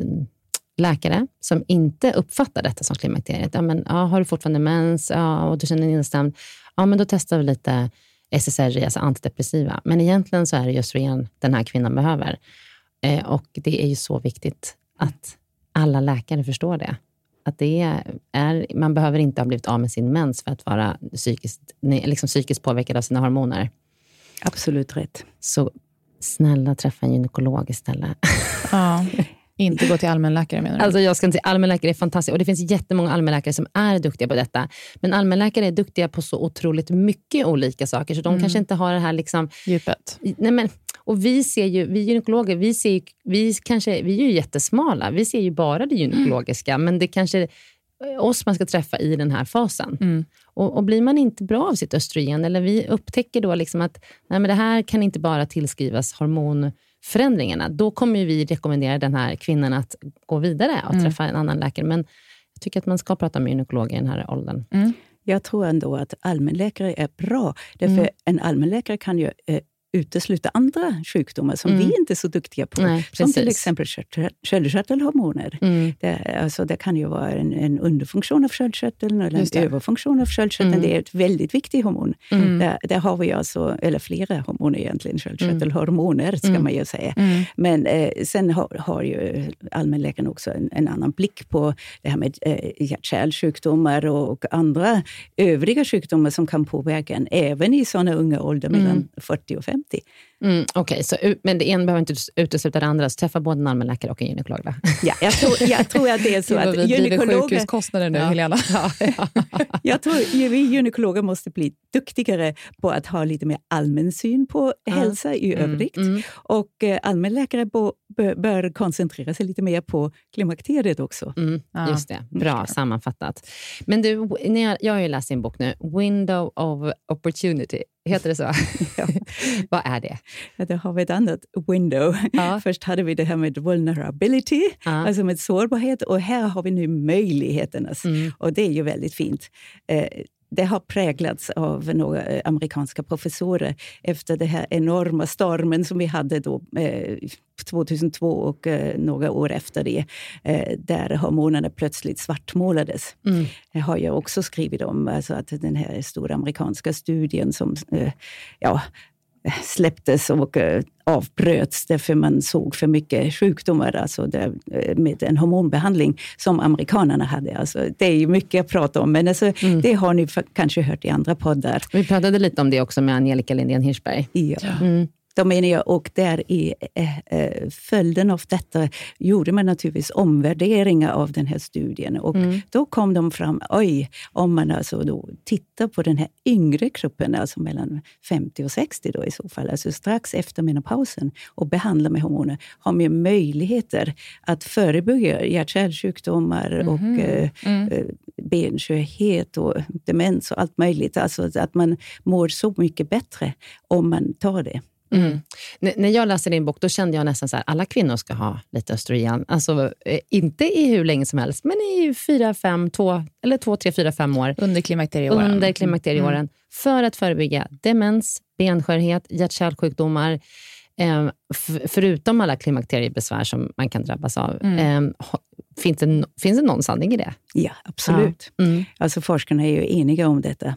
läkare som inte uppfattar detta som klimakteriet. Ja, men, ja, har du fortfarande mens ja, och du känner dig instämd? Ja, men då testar vi lite SSRI, alltså antidepressiva. Men egentligen så är det just östrogen den här kvinnan behöver. Eh, och det är ju så viktigt att alla läkare förstår det. Att det är, man behöver inte ha blivit av med sin mens för att vara psykiskt, liksom psykiskt påverkad av sina hormoner. Absolut rätt. Så snälla träffa en gynekolog istället. Ja. Inte gå till allmänläkare menar du? Alltså jag ska inte säga, allmänläkare är fantastiskt och det finns jättemånga allmänläkare som är duktiga på detta. Men allmänläkare är duktiga på så otroligt mycket olika saker, så de kanske inte har det här liksom Djupet. Nej, men, och vi ser ju, vi gynekologer, vi, ser ju, vi, kanske, vi är ju jättesmala. Vi ser ju bara det gynekologiska, men det kanske oss man ska träffa i den här fasen. Mm. Och, och blir man inte bra av sitt östrogen, eller vi upptäcker då liksom att nej, men det här kan inte bara tillskrivas hormonförändringarna, då kommer vi rekommendera den här kvinnan att gå vidare och träffa en annan läkare. Men jag tycker att man ska prata med gynekolog i den här åldern. Jag tror ändå att allmänläkare är bra. Därför Mm. en allmänläkare kan ju eh, utesluta andra sjukdomar som Mm. vi inte är så duktiga på. Nej, som till exempel sköld- sköldkörtelhormoner. Mm. Det, alltså, det kan ju vara en, en underfunktion av sköldkörteln eller en överfunktion av sköldkörteln. Mm. Det är ett väldigt viktigt hormon. Mm. Där, där har vi alltså, eller flera hormoner egentligen, sköldkörtelhormoner ska Mm. man ju säga. Mm. Men eh, sen har, har ju allmänläkaren också en, en annan blick på det här med eh, hjärt-kärlsjukdomar och, och andra övriga sjukdomar som kan påverka en, även i sådana unga åldrar Mm. mellan 40 och 50. 50 Mm, Okej, så u- men det ena behöver inte utesluta det andra, så träffa både en allmänläkare och en gynekolog. Va? Ja, jag, tror, jag tror att det är så att gynekologer... sjukhuskostnader nu, Ja. Helena. Jag tror vi gynekologer måste bli duktigare på att ha lite mer allmän syn på hälsa i övrigt. Mm. Och eh, allmänläkare bör, koncentrera sig lite mer på klimakteriet också. Mm, Ja. Just det, bra sammanfattat. Men du, när jag, jag har ju läst din bok nu, Window of Opportunity. Heter det så? Ja. Vad är det? Där har vi ett annat window. Ja. Först hade vi det här med vulnerability, Ja. alltså med sårbarhet. Och här har vi nu möjligheternas. Mm. Och det är ju väldigt fint. Eh, det har präglats av några eh, amerikanska professorer efter den här enorma stormen som vi hade då eh, 2002 och eh, några år efter det, eh, där hormonerna plötsligt svartmålades. Mm. Det har jag också skrivit om, alltså att den här stora amerikanska studien som ja, släpptes och eh, avbröts därför man såg för mycket sjukdomar alltså eh, med en hormonbehandling som amerikanerna hade. Alltså, det är ju mycket att prata om, men alltså, Mm. det har ni kanske hört i andra poddar. Vi pratade lite om det också med Angelica Lindén Hirschberg. Ja. Mm. Då menar jag, och där i eh, eh, följden av detta gjorde man naturligtvis omvärderingar av den här studien. Och Mm. då kom de fram, oj, om man alltså då tittar på den här yngre gruppen, alltså mellan 50 och 60 då i så fall, alltså strax efter menopausen och behandlar med hormoner, har man möjligheter att förebygga hjärt-kärlsjukdomar Mhm. och eh, Mm. eh, benskörhet och demens och allt möjligt. Alltså att man mår så mycket bättre om man tar det. Mm. När jag läste din bok då kände jag nästan så här, alla kvinnor ska ha lite östrogen. Alltså, eh, inte i hur länge som helst, men i fyra, fem, två, eller två, tre, fyra, fem år. Under klimakterieåren. under klimakterieåren Mm. för att förebygga demens, benskörhet, hjärt-kärlsjukdomar. Eh, förutom alla klimakteriebesvär som man kan drabbas av. Mm. Eh, finns, det, finns det någon sanning i det? Ja, absolut. Mm. Alltså forskarna är ju eniga om detta.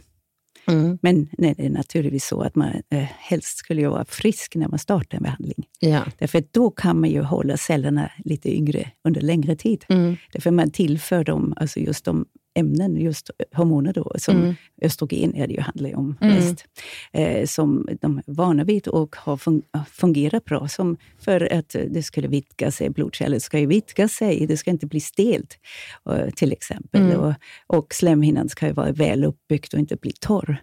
Mm. Men nej, det är naturligtvis så att man eh, helst skulle ju vara frisk när man startar en behandling. Ja. Därför då kan man ju hålla cellerna lite yngre under längre tid. Mm. Därför man tillför dem, alltså just de ämnen, just hormoner då, som Mm. östrogen är det ju handlar om Mm. mest, eh, som de är vana vid och har fun- fungerat bra. Som för att det skulle vidga sig, blodkärlet ska ju vidga sig, det ska inte bli stelt eh, till exempel. Mm. Och, och slemhinnan ska ju vara väl uppbyggt och inte bli torr.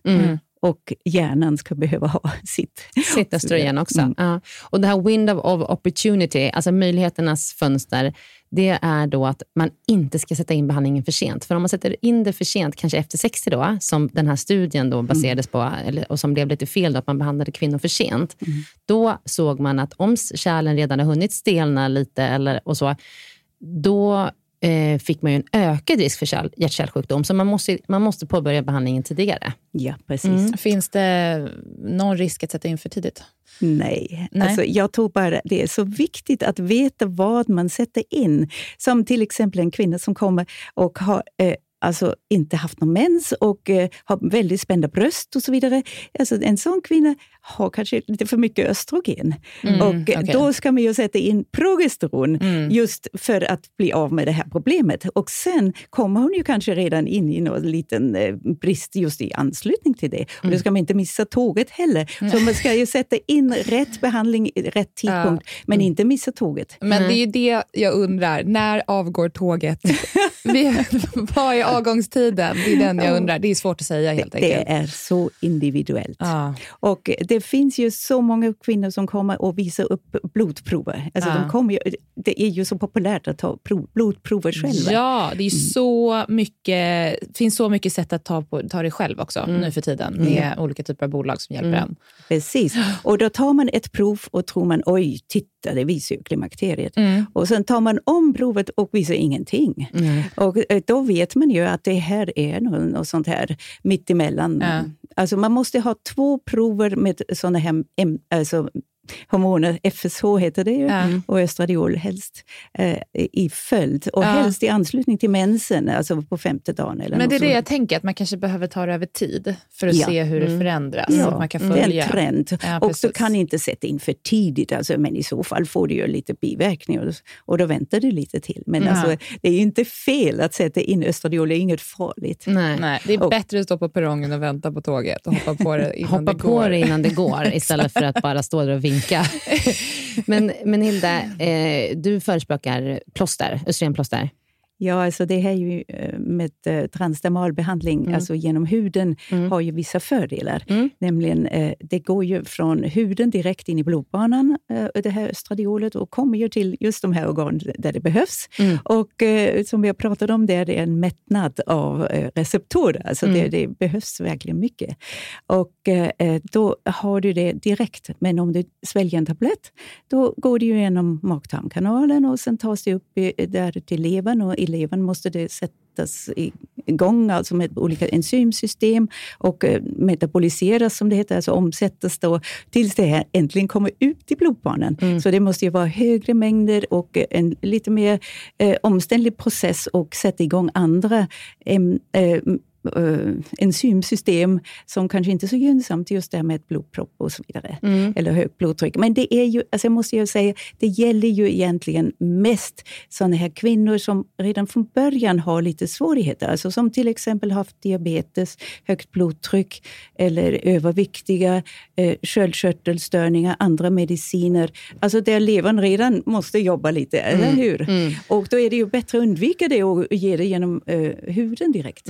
Mm. och hjärnan ska behöva ha sitt. Sitt östrogen också. Mm. Ja. Och det här window of opportunity, alltså möjligheternas fönster, det är då att man inte ska sätta in behandlingen för sent. För om man sätter in det för sent, kanske efter 60 då, som den här studien då baserades på, eller, och som blev lite fel, då, att man behandlade kvinnor för sent, då såg man att om kärlen redan har hunnit stelna lite eller, och så, då eh, fick man ju en ökad risk för kärl, hjärt-kärlsjukdom. Så man måste, man måste påbörja behandlingen tidigare. Ja, precis. Mm. Finns det någon risk att sätta in för tidigt? Nej, Nej. Alltså, jag tror bara det är så viktigt att veta vad man sätter in. Som till exempel en kvinna som kommer och har eh, alltså inte haft någon mens och eh, har väldigt spända bröst och så vidare. Alltså, en sån kvinna har kanske lite för mycket östrogen. Mm, och eh, okej. Då ska man ju sätta in progesteron Mm. just för att bli av med det här problemet. Och sen kommer hon ju kanske redan in i någon liten eh, brist just i anslutning till det. Och Mm. då ska man inte missa tåget heller. Så man ska ju sätta in rätt behandling i rätt tidpunkt, men Mm. inte missa tåget. Men det är ju det jag undrar. När avgår tåget? Vi, vad är avgångstiden? Det är den jag undrar. Det är svårt att säga helt Det enkelt. är så individuellt. Ja. Och det finns ju så många kvinnor som kommer och visar upp blodprover. Alltså Ja. de kommer ju, det är ju så populärt att ta prov, blodprover själva. Ja, det är ju så mycket, finns så mycket sätt att ta, på, ta det själv också nu för tiden med olika typer av bolag som hjälper en. Precis. Och då tar man ett prov och tror man, oj, titta, det visar ju klimakteriet. Mm. Och sen tar man om provet och visar ingenting. Och eh, då vet man ju att det här är något, sånt här mittemellan. Ja. Alltså man måste ha två prover med såna här alltså, hormoner, FSH heter det ju, Ja. och östradiol helst, eh, i följd. Och Ja. helst i anslutning till mensen, alltså på femte dagen. Eller Men det är det jag tänker, att man kanske behöver ta det över tid för att Ja. se hur det förändras. Så Ja, att man kan det är följa. en trend. Ja, och du kan inte sätta in för tidigt, alltså, men i så fall får du ju lite biverkningar och, och då väntar du lite till. Men Ja. alltså, det är ju inte fel att sätta in östradiol, det är inget farligt. Nej. Nej. Det är Och- bättre att stå på perrongen och vänta på tåget och hoppa på det innan Hoppa det på går. det innan det går istället för att bara stå där och vinka. men, men Hilda, eh, du förespråkar plåster, östrogenplåster. Ja, alltså det här är ju eh, med eh, transdermal behandling, alltså genom huden, har ju vissa fördelar. Nämligen, eh, det går ju från huden direkt in i blodbanan, det här östradiolet, och kommer ju till just de här organen där det behövs. Och eh, som vi har pratat om, det är en mättnad av receptorer, alltså det, det behövs verkligen mycket. Och då har du det direkt, men om du sväljer en tablett, då går det ju genom mag-tarmkanalen och sen tas det upp där till levern och i levern måste det sättas igång, alltså med olika enzymsystem och eh, metaboliseras som det heter, alltså omsättas då tills det här äntligen kommer ut i blodbanan. Så det måste ju vara högre mängder och eh, en lite mer eh, omständlig process och sätta igång andra eh, eh, enzymsystem som kanske inte är så gynnsamt just det här med ett blodpropp och så vidare. Eller högt blodtryck. Men det är ju, alltså jag måste ju säga, det gäller ju egentligen mest sådana här kvinnor som redan från början har lite svårigheter. Alltså som till exempel haft diabetes, högt blodtryck eller överviktiga, eh, sköldkörtelstörningar, andra mediciner. Alltså där levern redan måste jobba lite, eller hur? Och då är det ju bättre att undvika det och ge det genom eh, huden direkt.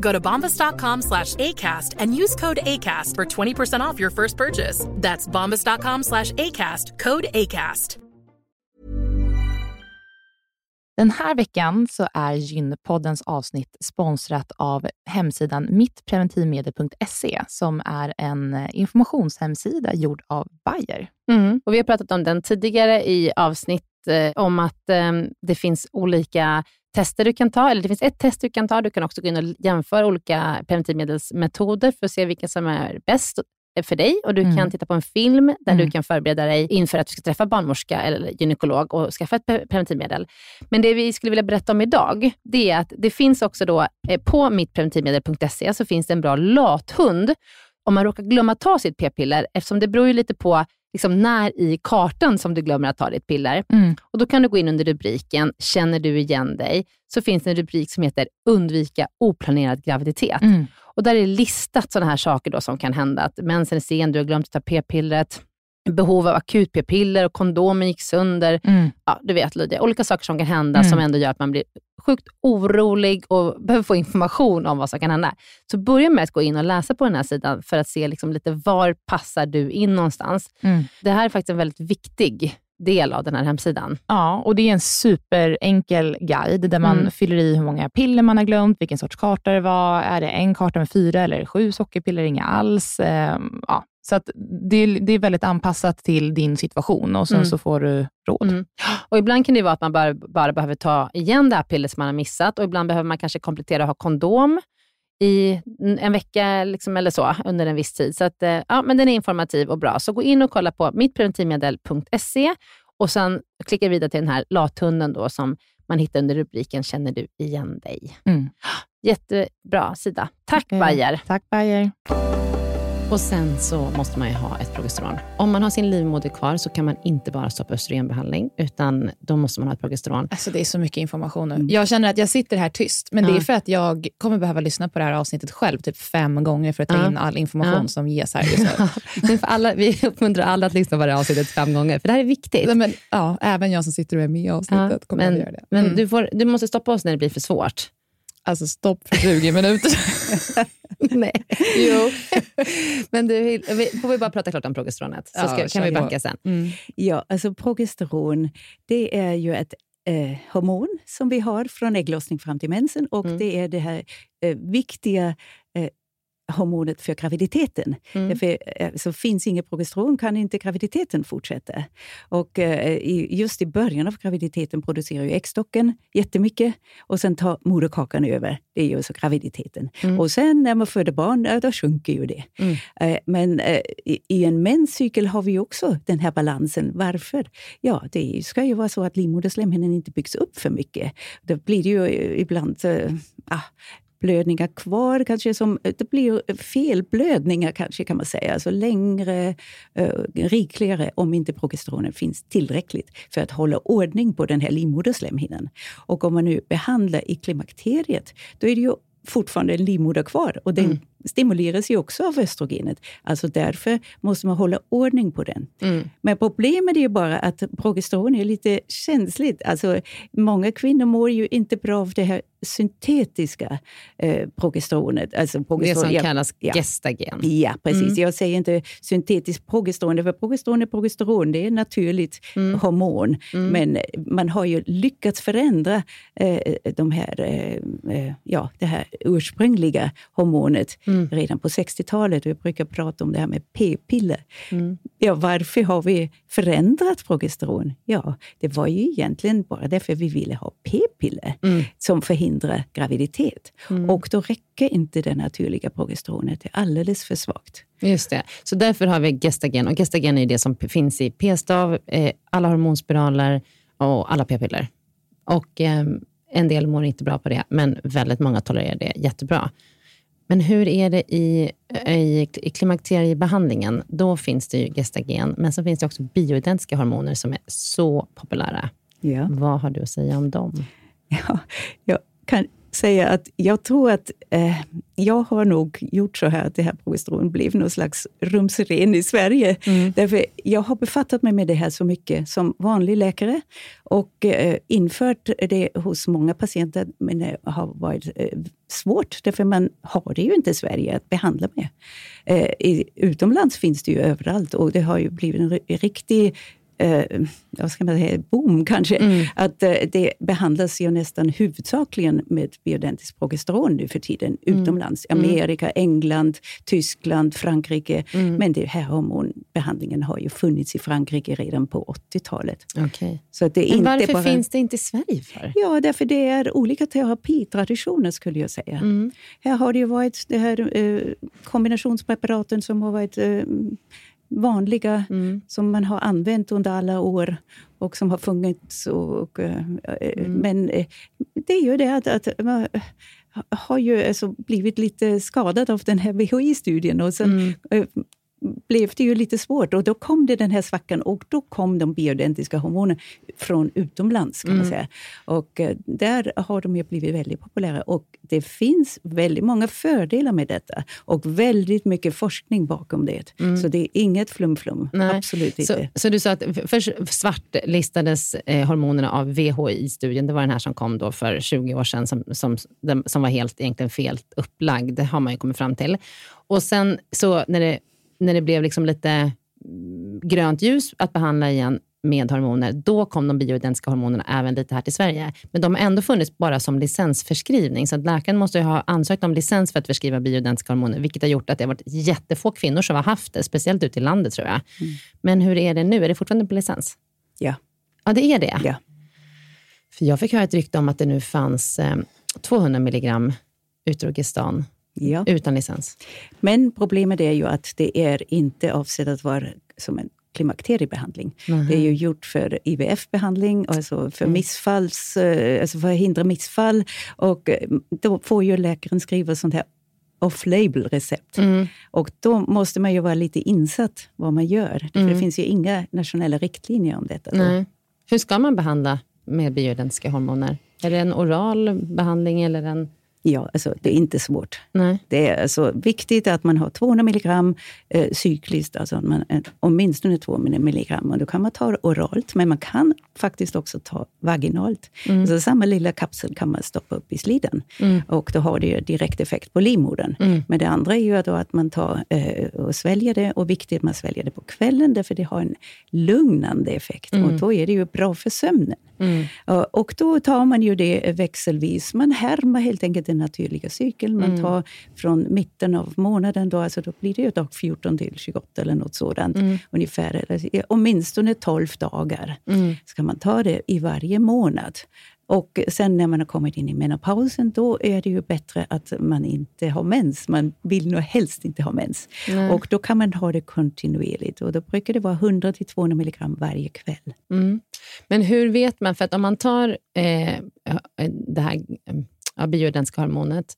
Go to bombas.com slash ACAST and use code ACAST for 20% off your first purchase. That's bombas.com slash ACAST, code ACAST. Den här veckan så är Gynpoddens avsnitt sponsrat av hemsidan mittpreventivmedel.se som är en informationshemsida gjord av Bayer. Mm. Och vi har pratat om den tidigare i avsnitt eh, om att eh, det finns olika tester du kan ta, eller det finns ett test du kan ta. Du kan också gå in och jämföra olika preventivmedelsmetoder för att se vilka som är bäst för dig och du mm. kan titta på en film där mm. du kan förbereda dig inför att du ska träffa barnmorska eller gynekolog och skaffa ett preventivmedel. Men det vi skulle vilja berätta om idag, det är att det finns också då eh, på mittpreventivmedel.se så finns det en bra lathund om man råkar glömma ta sitt p-piller, eftersom det beror ju lite på liksom när i kartan som du glömmer att ta ditt piller. Mm. Och Då kan du gå in under rubriken “Känner du igen dig?” så finns det en rubrik som heter “Undvika oplanerad graviditet”. Mm. Och Där är listat sådana här saker då som kan hända. Att mensen är sen, du har glömt att ta p-pillret, behov av akut p-piller och kondomen gick sönder. Mm. Ja, du vet Lydia, olika saker som kan hända mm. som ändå gör att man blir sjukt orolig och behöver få information om vad som kan hända. Så börja med att gå in och läsa på den här sidan för att se liksom lite var passar du in någonstans. Mm. Det här är faktiskt en väldigt viktig del av den här hemsidan. Ja, och det är en superenkel guide där man mm. fyller i hur många piller man har glömt, vilken sorts karta det var. Är det en karta med fyra eller sju sockerpiller? Inga alls. Ehm, ja, så att det, är, det är väldigt anpassat till din situation och sen mm. så får du råd. Mm. Och Ibland kan det vara att man bara, bara behöver ta igen det här pillret som man har missat och ibland behöver man kanske komplettera och ha kondom i en vecka liksom, eller så under en viss tid. Så att, eh, ja, men den är informativ och bra. Så gå in och kolla på mittpreventivmedel.se och sen klicka vidare till den här lathunden då, som man hittar under rubriken Känner du igen dig? Mm. Jättebra sida. Tack okay. Bayer. Tack Bayer. Och sen så måste man ju ha ett progesteron. Om man har sin livmoder kvar så kan man inte bara stoppa östrogenbehandling, utan då måste man ha ett progesteron. Alltså det är så mycket information nu. Mm. Jag känner att jag sitter här tyst, men ja. det är för att jag kommer behöva lyssna på det här avsnittet själv typ fem gånger för att ta ja. in all information ja. som ges här. men för alla, vi uppmuntrar alla att lyssna på det här avsnittet fem gånger, för det här är viktigt. Men, ja, även jag som sitter och är med i avsnittet kommer men, att göra det. Mm. Men du, får, du måste stoppa oss när det blir för svårt. Alltså stopp för 20 minuter. Nej. Jo. Men du, får vi bara prata klart om progesteronet, så ska, ja, kan vi backa sen. Mm. Ja, alltså progesteron, det är ju ett eh, hormon som vi har från ägglossning fram till mensen och mm. det är det här eh, viktiga eh, hormonet för graviditeten. Mm. Därför, eh, så finns inget progesteron kan inte graviditeten fortsätta. Och eh, just i början av graviditeten producerar ju äggstocken jättemycket och sen tar moderkakan över. Det är ju så graviditeten. Mm. Och sen när man föder barn, då sjunker ju det. Mm. Eh, men i en menscykel har vi också den här balansen. Varför? Ja, det ska ju vara så att livmoderslemhinnan inte byggs upp för mycket. Då blir det ju ibland ah, blödningar kvar. Kanske som, det blir felblödningar kanske kan man säga. Alltså längre, uh, rikligare om inte progesteronet finns tillräckligt för att hålla ordning på den här livmoderslemhinnan. Och om man nu behandlar i klimakteriet, då är det ju fortfarande en livmoder kvar och den mm. stimuleras ju också av östrogenet. Alltså därför måste man hålla ordning på den. Mm. Men problemet är ju bara att progesteron är lite känsligt. Alltså, många kvinnor mår ju inte bra av det här syntetiska eh, progesteronet. Alltså progesteron, det som ja, kallas ja. gestagen. Ja, precis. Mm. Jag säger inte syntetiskt progesteron, för progesteron är progesteron. Det är naturligt mm. hormon. Mm. Men man har ju lyckats förändra eh, de här, eh, eh ja, det här ursprungliga hormonet mm. redan på 60-talet. Vi brukar prata om det här med p-piller. Mm. Ja, varför har vi förändrat progesteron? Ja, det var ju egentligen bara därför vi ville ha p-piller mm. som förhindrar graviditet. Mm. Och då räcker inte det naturliga progesteronet, det är alldeles för svagt. Just det. Så därför har vi gestagen. Och gestagen är det som finns i p-stav, eh, alla hormonspiraler och alla p-piller. Och eh, en del mår inte bra på det, men väldigt många tolererar det jättebra. Men hur är det i, i, i klimakteriebehandlingen? Då finns det ju gestagen, men så finns det också bioidentiska hormoner som är så populära. Ja. Vad har du att säga om dem? Ja, jag kan säga att jag tror att eh, jag har nog gjort så här att det här progesteron blev någon slags rumsren i Sverige. Mm. Därför jag har befattat mig med det här så mycket som vanlig läkare och eh, infört det hos många patienter, men det har varit eh, svårt, därför man har det ju inte i Sverige att behandla med. Eh, i, utomlands finns det ju överallt och det har ju blivit en riktig eh, vad ska man säga, boom kanske. Mm. Att eh, det behandlas ju nästan huvudsakligen med bioidentiskt progesteron nu för tiden Mm. utomlands. Amerika, England, Tyskland, Frankrike. Mm. Men det här hormonbehandlingen har ju funnits i Frankrike redan på 80-talet. Okej. Så det är Men inte varför bara... finns det inte i Sverige för? Ja, därför det är olika terapitraditioner skulle jag säga. Mm. Här har det ju varit det här eh, kombinationspreparaten som har varit eh, vanliga, Mm. som man har använt under alla år och som har funnits. Och, och, eh, eh, Men eh, det är ju det att, att man har ju alltså blivit lite skadad av den här VHI-studien och sen Mm. Blev det ju lite svårt och då kom det den här svackan och då kom de bioidentiska hormonerna från utomlands kan man Mm. säga. Och eh, där har de ju blivit väldigt populära och det finns väldigt många fördelar med detta och väldigt mycket forskning bakom det. Så det är inget flum-flum, Mm. Absolut Så, inte. så du sa att för svartlistades eh, hormonerna av VHI-studien. Det var den här som kom då för 20 år sedan som, som, som var helt egentligen fel upplagd. Det har man ju kommit fram till. Och sen så när det, när det blev liksom lite mm, grönt ljus att behandla igen med hormoner, då kom de bioidentiska hormonerna även lite här till Sverige. Men de har ändå funnits bara som licensförskrivning, så att läkaren måste ju ha ansökt om licens för att förskriva bioidentiska hormoner, vilket har gjort att det har varit jättefå kvinnor som har haft det, speciellt ute i landet tror jag. Men hur är det nu? Är det fortfarande på licens? Ja. Ja, det är det. Ja. För jag fick höra ett rykte om att det nu fanns eh, 200 milligram Utrogestan Ja. utan licens. Men problemet är ju att det är inte avsett att vara som en klimakteriebehandling. Mhm. Det är ju gjort för IVF-behandling, alltså för Mm. missfalls, eh, alltså för att hindra missfall. Och eh, då får ju läkaren skriva sånt här off-label recept. Mm. Och då måste man ju vara lite insatt vad man gör. För Mm. det finns ju inga nationella riktlinjer om detta. Nej. Hur ska man behandla med bioidentiska hormoner? Är det en oral behandling eller en... Ja, alltså, det är inte svårt. Nej. Det är alltså viktigt att man har 200 milligram eh, cykliskt, alltså man, eh, åtminstone 200 milligram. Och då kan man ta det oralt, men man kan faktiskt också ta vaginalt. Mm. Alltså, samma lilla kapsel kan man stoppa upp i slidan Mm. och då har det direkt effekt på livmodern. Mm. Men det andra är ju då att man tar eh, och sväljer det och viktigt att man sväljer det på kvällen, därför det har en lugnande effekt Mm. och då är det ju bra för sömnen. Mm. Och då tar man ju det växelvis. Man härmar helt enkelt den naturliga cykeln. Man Mm. tar från mitten av månaden, då, alltså då blir det ju dag 14 till 28 eller något sådant. Mm. Ungefär, eller, åtminstone 12 dagar Mm. ska man ta det i varje månad. Och sen när man har kommit in i menopausen, då är det ju bättre att man inte har mens. Man vill nog helst inte ha mens. Nej. Och då kan man ha det kontinuerligt. Och då brukar det vara 100-200 milligram varje kväll. Mm. Men hur vet man? För att om man tar eh, det här ja, bioidentiska hormonet,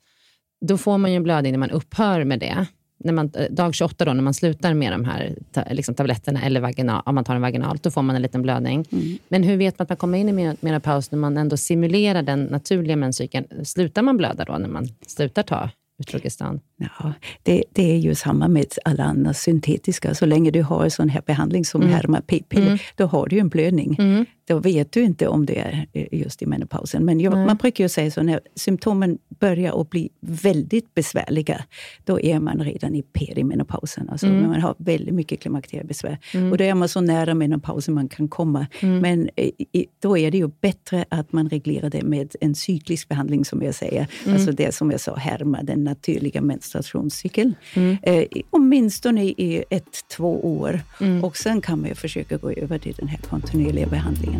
då får man ju en blödning när man upphör med det. När man, eh, dag 28, då, när man slutar med de här ta, liksom tabletterna, eller vaginal, om man tar en vaginalt, då får man en liten blödning. Men hur vet man att man kommer in i men- menopaus när man ändå simulerar den naturliga menscykeln? Slutar man blöda då, när man slutar ta Utrogestan? Ja, det, det är ju samma med alla andra syntetiska. Så länge du har sån här behandling som Mm. härmar p-piller, Mm. då har du ju en blödning. Mm. Då vet du inte om det är eh, just i menopausen. Men jag, man brukar ju säga så när symptomen börjar att bli väldigt besvärliga, då är man redan i perimenopausen. Alltså Mm. när man har väldigt mycket klimakteriebesvär. Mm. Och då är man så nära menopausen man kan komma. Mm. Men eh, i, då är det ju bättre att man reglerar det med en cyklisk behandling, som jag säger. Mm. Alltså det som jag sa, härma den naturliga menstruationscykeln. Mm. Eh, åtminstone i ett, två år. Mm. Och sen kan man ju försöka gå över till den här kontinuerliga behandlingen.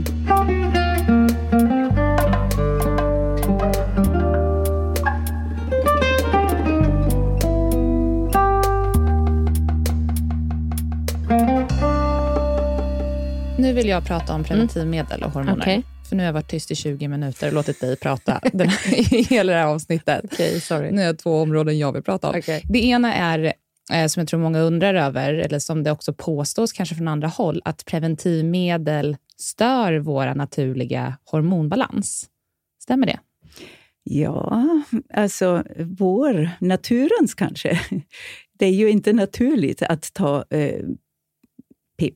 Nu vill jag prata om preventivmedel och hormoner. Okej. För nu har jag varit tyst i 20 minuter och låtit dig prata den här, i hela det här avsnittet. Okej, sorry. Nu har jag två områden jag vill prata om. Okej. Det ena är, eh, som jag tror många undrar över, eller som det också påstås kanske från andra håll, att preventivmedel stör vår naturliga hormonbalans. Stämmer det? Ja, alltså vår, naturens kanske. Det är ju inte naturligt att ta eh,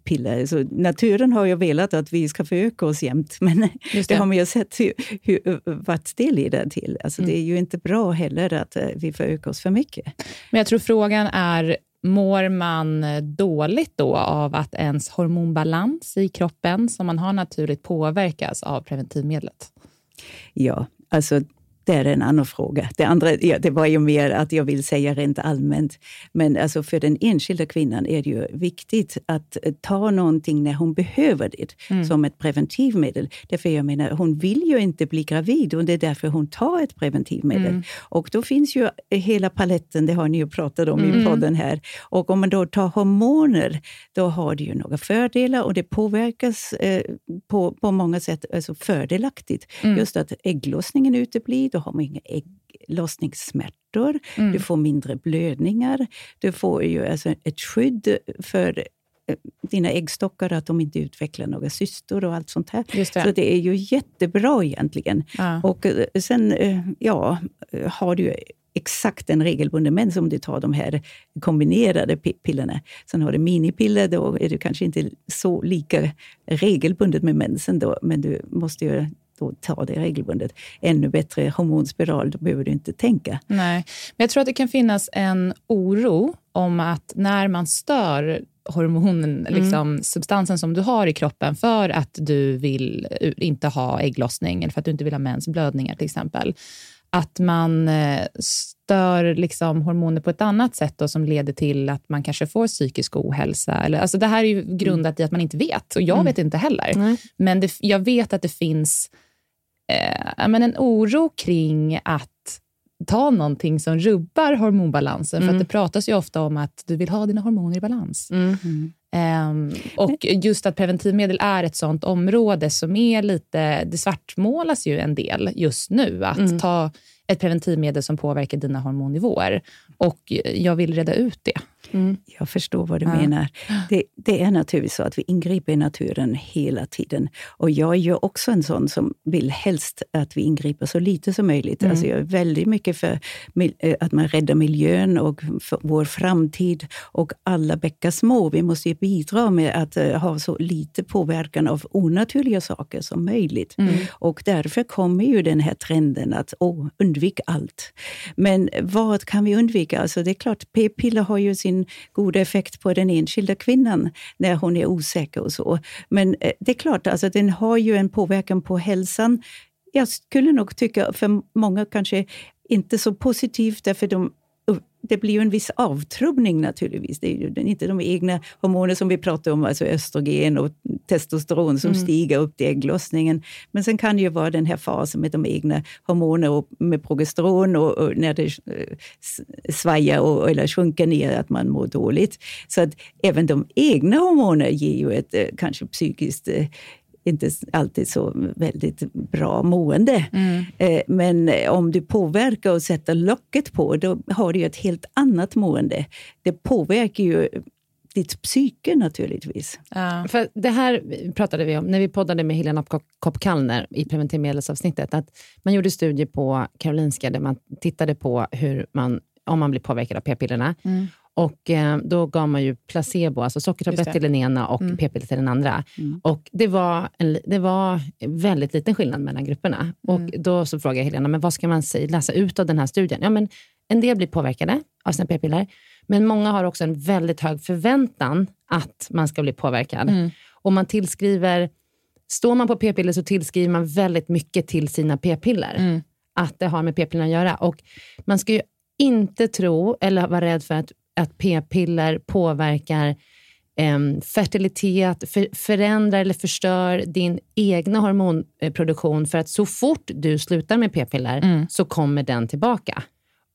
piller. Så naturen har ju velat att vi ska föröka oss jämt, men det det. har man ju sett hur, hur, vart det leder till. Alltså, Det är ju inte bra heller att eh, vi förökar oss för mycket. Men jag tror frågan är mår man dåligt då av att ens hormonbalans i kroppen som man har naturligt påverkas av preventivmedlet? Ja, alltså det är en annan fråga. Det andra ja, det var ju mer att jag vill säga rent allmänt. Men alltså för den enskilda kvinnan är det ju viktigt att ta någonting när hon behöver det, mm. som ett preventivmedel. Därför jag menar, hon vill ju inte bli gravid och det är därför hon tar ett preventivmedel. Mm. Och då finns ju hela paletten, det har ni ju pratat om mm. i podden här. Och om man då tar hormoner, då har det ju några fördelar och det påverkas eh, på, på många sätt alltså fördelaktigt. Mm. Just att ägglossningen uteblir, då har man inga ägglossningssmärtor, mm. du får mindre blödningar, du får ju alltså ett skydd för eh, dina äggstockar, att de inte utvecklar några cystor och allt sånt här. Det. Så det är ju jättebra egentligen. Ja. Och eh, sen eh, ja, har du exakt en regelbunden mens om du tar de här kombinerade pillerna. Sen har du minipiller, då är det kanske inte så lika regelbundet med mensen, då, men du måste ju då ta det regelbundet. Ännu bättre hormonspiral, då behöver du inte tänka. Nej, men jag tror att det kan finnas en oro om att när man stör hormonen, mm. liksom, substansen som du har i kroppen för att du vill inte ha ägglossning eller för att du inte vill ha mensblödningar till exempel, att man eh, stör liksom hormoner på ett annat sätt då, som leder till att man kanske får psykisk ohälsa. Eller, alltså det här är ju grundat mm. i att man inte vet och jag mm. vet inte heller. Mm. Men det, jag vet att det finns eh, men en oro kring att ta någonting som rubbar hormonbalansen. Mm. För att det pratas ju ofta om att du vill ha dina hormoner i balans. Mm. Um, och just att preventivmedel är ett sånt område som är lite, det svartmålas ju en del just nu. Att mm. ta ett preventivmedel som påverkar dina hormonnivåer. Och jag vill reda ut det. Mm. Jag förstår vad du ja. menar. Det, det, är naturligtvis så att vi ingriper i naturen hela tiden. Och jag är ju också en sån som vill helst att vi ingriper så lite som möjligt. Mm. Alltså jag är väldigt mycket för eh, att man räddar miljön och vår framtid och alla bäckar små. Vi måste ju bidra med att uh, ha så lite påverkan av onaturliga saker som möjligt. Mm. Och därför kommer ju den här trenden att oh, undvika allt. Men vad kan vi undvika? Alltså det är klart, p-piller har ju sin god effekt på den enskilda kvinnan när hon är osäker och så. Men eh, det är klart, alltså, den har ju en påverkan på hälsan. Jag skulle nog tycka, för många kanske inte så positivt, därför de det blir ju en viss avtrubbning naturligtvis. Det är ju inte de egna hormoner som vi pratar om, alltså östrogen och testosteron som mm. stiger upp till ägglossningen. Men sen kan det ju vara den här fasen med de egna hormoner och med progesteron och, och när det eh, svajar och, eller sjunker ner, att man mår dåligt. Så att även de egna hormonerna ger ju ett eh, kanske psykiskt eh, inte alltid så väldigt bra mående. Mm. Eh, men om du påverkar och sätter locket på, då har du ett helt annat mående. Det påverkar ju ditt psyke naturligtvis. Ja. För det här pratade vi om när vi poddade med Helena Kopp Kallner i preventivmedelsavsnittet. Att man gjorde studier på Karolinska där man tittade på hur man, om man blir påverkad av p-pillerna. Mm. Och eh, Då gav man ju placebo, alltså sockertablett till den ena och mm. p-piller till den andra. Mm. Och det var, en, det var väldigt liten skillnad mellan grupperna. Och mm. Då så frågade jag Helena, men vad ska man läsa ut av den här studien? Ja, men en del blir påverkade av sina p-piller, men många har också en väldigt hög förväntan att man ska bli påverkad. Mm. Och man tillskriver, Står man på p-piller så tillskriver man väldigt mycket till sina p-piller. Mm. Att det har med p-pillerna att göra. Och man ska ju inte tro eller vara rädd för att att p-piller påverkar eh, fertilitet, för, förändrar eller förstör din egna hormonproduktion. För att så fort du slutar med p-piller mm. så kommer den tillbaka.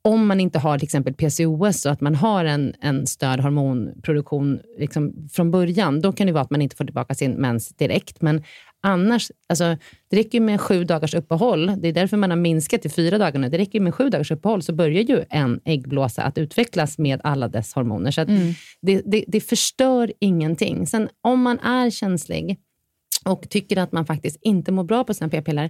Om man inte har till exempel PCOS och att man har en, en störd hormonproduktion liksom från början, då kan det vara att man inte får tillbaka sin mens direkt. Men Annars, alltså, det räcker med sju dagars uppehåll. Det är därför man har minskat till fyra dagar nu. Det räcker med sju dagars uppehåll så börjar ju en äggblåsa att utvecklas med alla dess hormoner. Så mm. det, det, det förstör ingenting. Sen om man är känslig och tycker att man faktiskt inte mår bra på sina p-piller,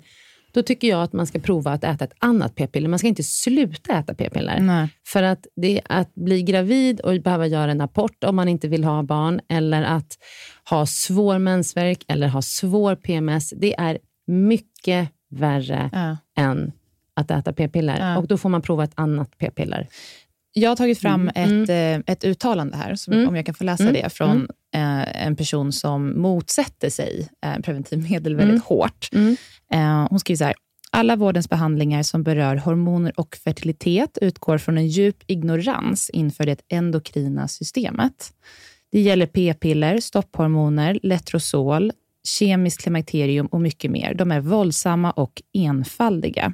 då tycker jag att man ska prova att äta ett annat p-piller. Man ska inte sluta äta p-piller. För att, det, att bli gravid och behöva göra en abort om man inte vill ha barn, eller att ha svår mensvärk eller ha svår PMS, det är mycket värre ja. än att äta p-piller. Ja. Och då får man prova ett annat p-piller. Jag har tagit fram Mm. ett, eh, ett uttalande här, som, Mm. om jag kan få läsa Mm. det, från eh, en person som motsätter sig eh, preventivmedel väldigt Mm. hårt. Eh, hon skriver så här. Alla vårdens behandlingar som berör hormoner och fertilitet utgår från en djup ignorans inför det endokrina systemet. Det gäller p-piller, stopphormoner, letrozol, kemiskt klimakterium och mycket mer. De är våldsamma och enfaldiga.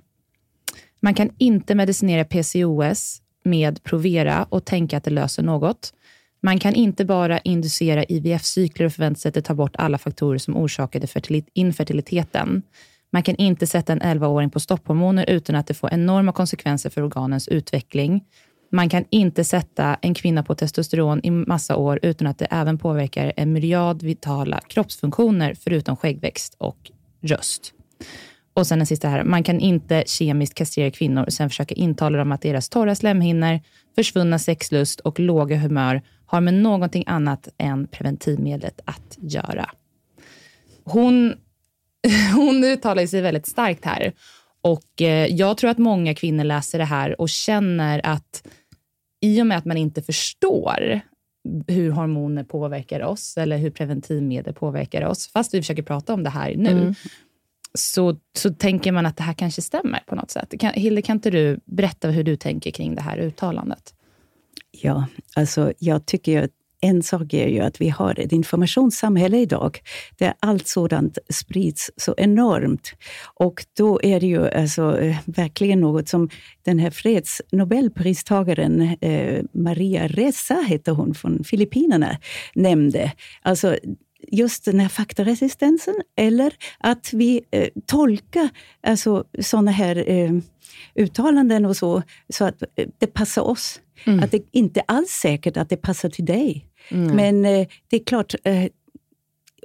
Man kan inte medicinera PCOS med Provera och tänka att det löser något. Man kan inte bara inducera IVF-cykler och förvänta sig att det tar bort alla faktorer som orsakade infertiliteten. Man kan inte sätta en 11-åring på stopphormoner utan att det får enorma konsekvenser för organens utveckling. Man kan inte sätta en kvinna på testosteron i massa år utan att det även påverkar en myriad vitala kroppsfunktioner förutom skäggväxt och röst. Och sen den sista här. Man kan inte kemiskt kastrera kvinnor och sen försöka intala dem att deras torra slemhinnor, försvunna sexlust och låga humör har med någonting annat än preventivmedlet att göra. Hon, hon uttalar sig väldigt starkt här. Och eh, Jag tror att många kvinnor läser det här och känner att i och med att man inte förstår hur hormoner påverkar oss eller hur preventivmedel påverkar oss, fast vi försöker prata om det här nu, Mm. så, så tänker man att det här kanske stämmer på något sätt. Kan, Hilde, kan inte du berätta hur du tänker kring det här uttalandet? Ja, alltså jag tycker att en sak är ju att vi har ett informationssamhälle idag, där allt sådant sprids så enormt. Och då är det ju alltså, eh, verkligen något som den här fredsnobelpristagaren eh, Maria Ressa, heter hon, från Filippinerna, nämnde. Alltså, just den här faktaresistensen, eller att vi eh, tolkar alltså, sådana här eh, uttalanden och så, så att eh, det passar oss. Att det inte alls säkert att det passar till dig. Men eh, det är klart, eh,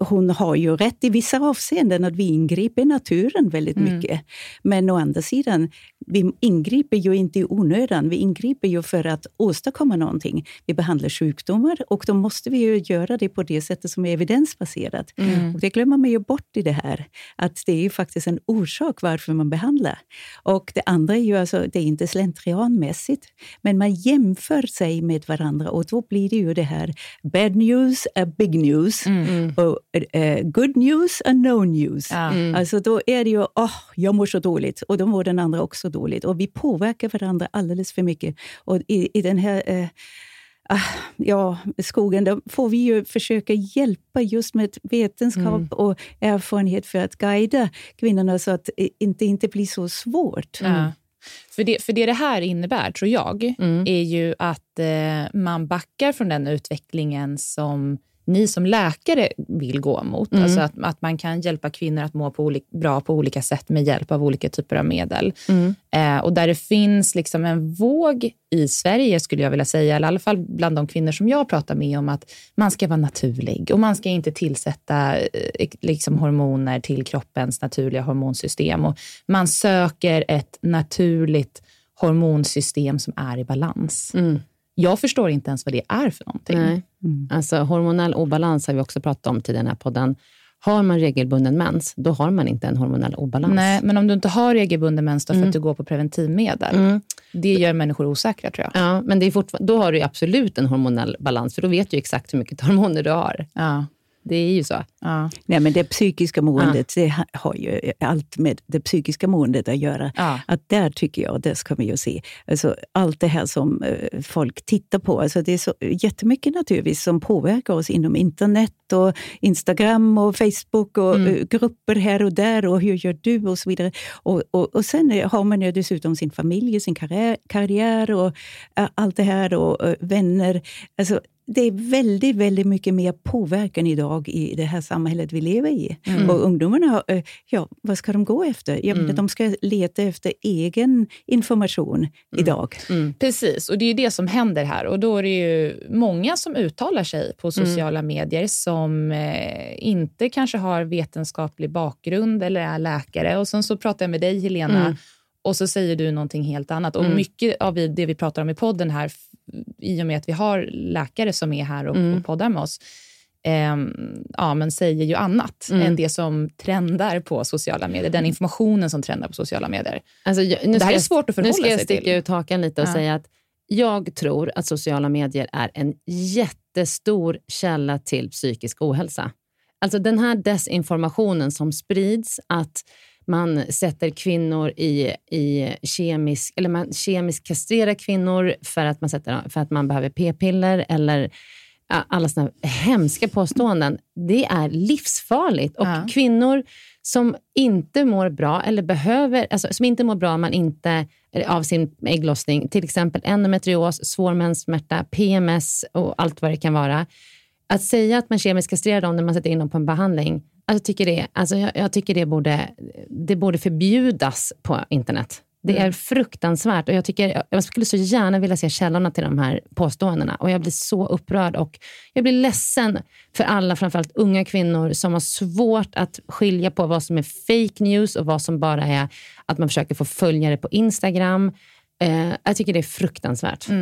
hon har ju rätt i vissa avseenden att vi ingriper i naturen väldigt mycket. Men å andra sidan, vi ingriper ju inte i onödan. Vi ingriper ju för att åstadkomma någonting. Vi behandlar sjukdomar och då måste vi ju göra det på det sättet som är evidensbaserat. Och det glömmer man ju bort i det här, att det är ju faktiskt en orsak varför man behandlar. Och det andra är ju alltså, det är inte slentrianmässigt, men man jämför sig med varandra och då blir det ju det här bad news är big news och eh, good news är no news. Alltså då är det ju, åh, jag mår så dåligt och då mår den andra också dåligt. Och vi påverkar varandra alldeles för mycket. Och i, i den här eh, ah, ja, skogen, då får vi ju försöka hjälpa just med vetenskap och erfarenhet för att guida kvinnorna så att det inte, inte blir så svårt. Ja. För, det, för det det här innebär, tror jag, är ju att eh, man backar från den utvecklingen som ni som läkare vill gå mot. Alltså att, att man kan hjälpa kvinnor att må på oli- bra på olika sätt med hjälp av olika typer av medel. Eh, och där det finns liksom en våg i Sverige, skulle jag vilja säga, eller i alla fall bland de kvinnor som jag pratar med om att man ska vara naturlig och man ska inte tillsätta eh, liksom hormoner till kroppens naturliga hormonsystem. Och man söker ett naturligt hormonsystem som är i balans. Jag förstår inte ens vad det är för någonting. Nej. Alltså, hormonell obalans har vi också pratat om till den här podden. Har man regelbunden mens, då har man inte en hormonell obalans. Nej, men om du inte har regelbunden mens då för Mm. att du går på preventivmedel, Mm. det gör människor osäkra tror jag. Ja, men det är då har du absolut en hormonell balans, för då vet du exakt hur mycket hormoner du har. Ja. Det är ju så. Ja. Nej, men det psykiska måendet, det ha- har ju allt med det psykiska måendet att göra. Ja. Att där tycker jag, det ska vi ju se. Alltså, allt det här som eh, folk tittar på, alltså det är så jättemycket naturligtvis som påverkar oss inom internet och Instagram och Facebook och eh, grupper här och där och hur gör du och så vidare. Och, och, och sen eh, har man ju dessutom sin familj, sin karriär, karriär och allt det här och vänner. Alltså, det är väldigt, väldigt mycket mer påverkan idag i det här samhället vi lever i. Och ungdomarna, eh, ja, vad ska de gå efter? Ja, men De ska leta efter egen information idag. Precis, och det är det som händer här. Och Då är det ju många som uttalar sig på sociala medier som eh, inte kanske har vetenskaplig bakgrund eller är läkare. Och Sen så pratar jag med dig, Helena, och så säger du någonting helt annat. Och Mycket av det vi pratar om i podden här, i och med att vi har läkare som är här och, och poddar med oss, ehm, ja, men säger ju annat än det som trendar på sociala medier. Den informationen som trendar på sociala medier. Alltså, jag, nu Det här är svårt att Nu förhålla ska jag sig sticka till. ut hakan lite och Ja. säga att jag tror att sociala medier är en jättestor källa till psykisk ohälsa. Alltså den här desinformationen som sprids, att man sätter kvinnor i, i kemisk, eller man kemiskt kastrerar kvinnor för att man, sätter, för att man behöver p-piller eller alla såna hemska påståenden. Det är livsfarligt. Och Ja. kvinnor som inte mår bra eller behöver, alltså, som inte mår bra man inte, av sin ägglossning, till exempel endometrios, svår menssmärta, PMS och allt vad det kan vara. Att säga att man kemiskt kastrerar dem när man sätter in dem på en behandling, jag tycker, det, alltså, jag, jag tycker det, borde, det borde förbjudas på internet. Det Mm. är fruktansvärt och jag, tycker, jag skulle så gärna vilja se källorna till de här påståendena. Och Jag blir så upprörd och jag blir ledsen för alla, framförallt unga kvinnor, som har svårt att skilja på vad som är fake news och vad som bara är att man försöker få följare på Instagram. Eh, jag tycker det är fruktansvärt. Eh,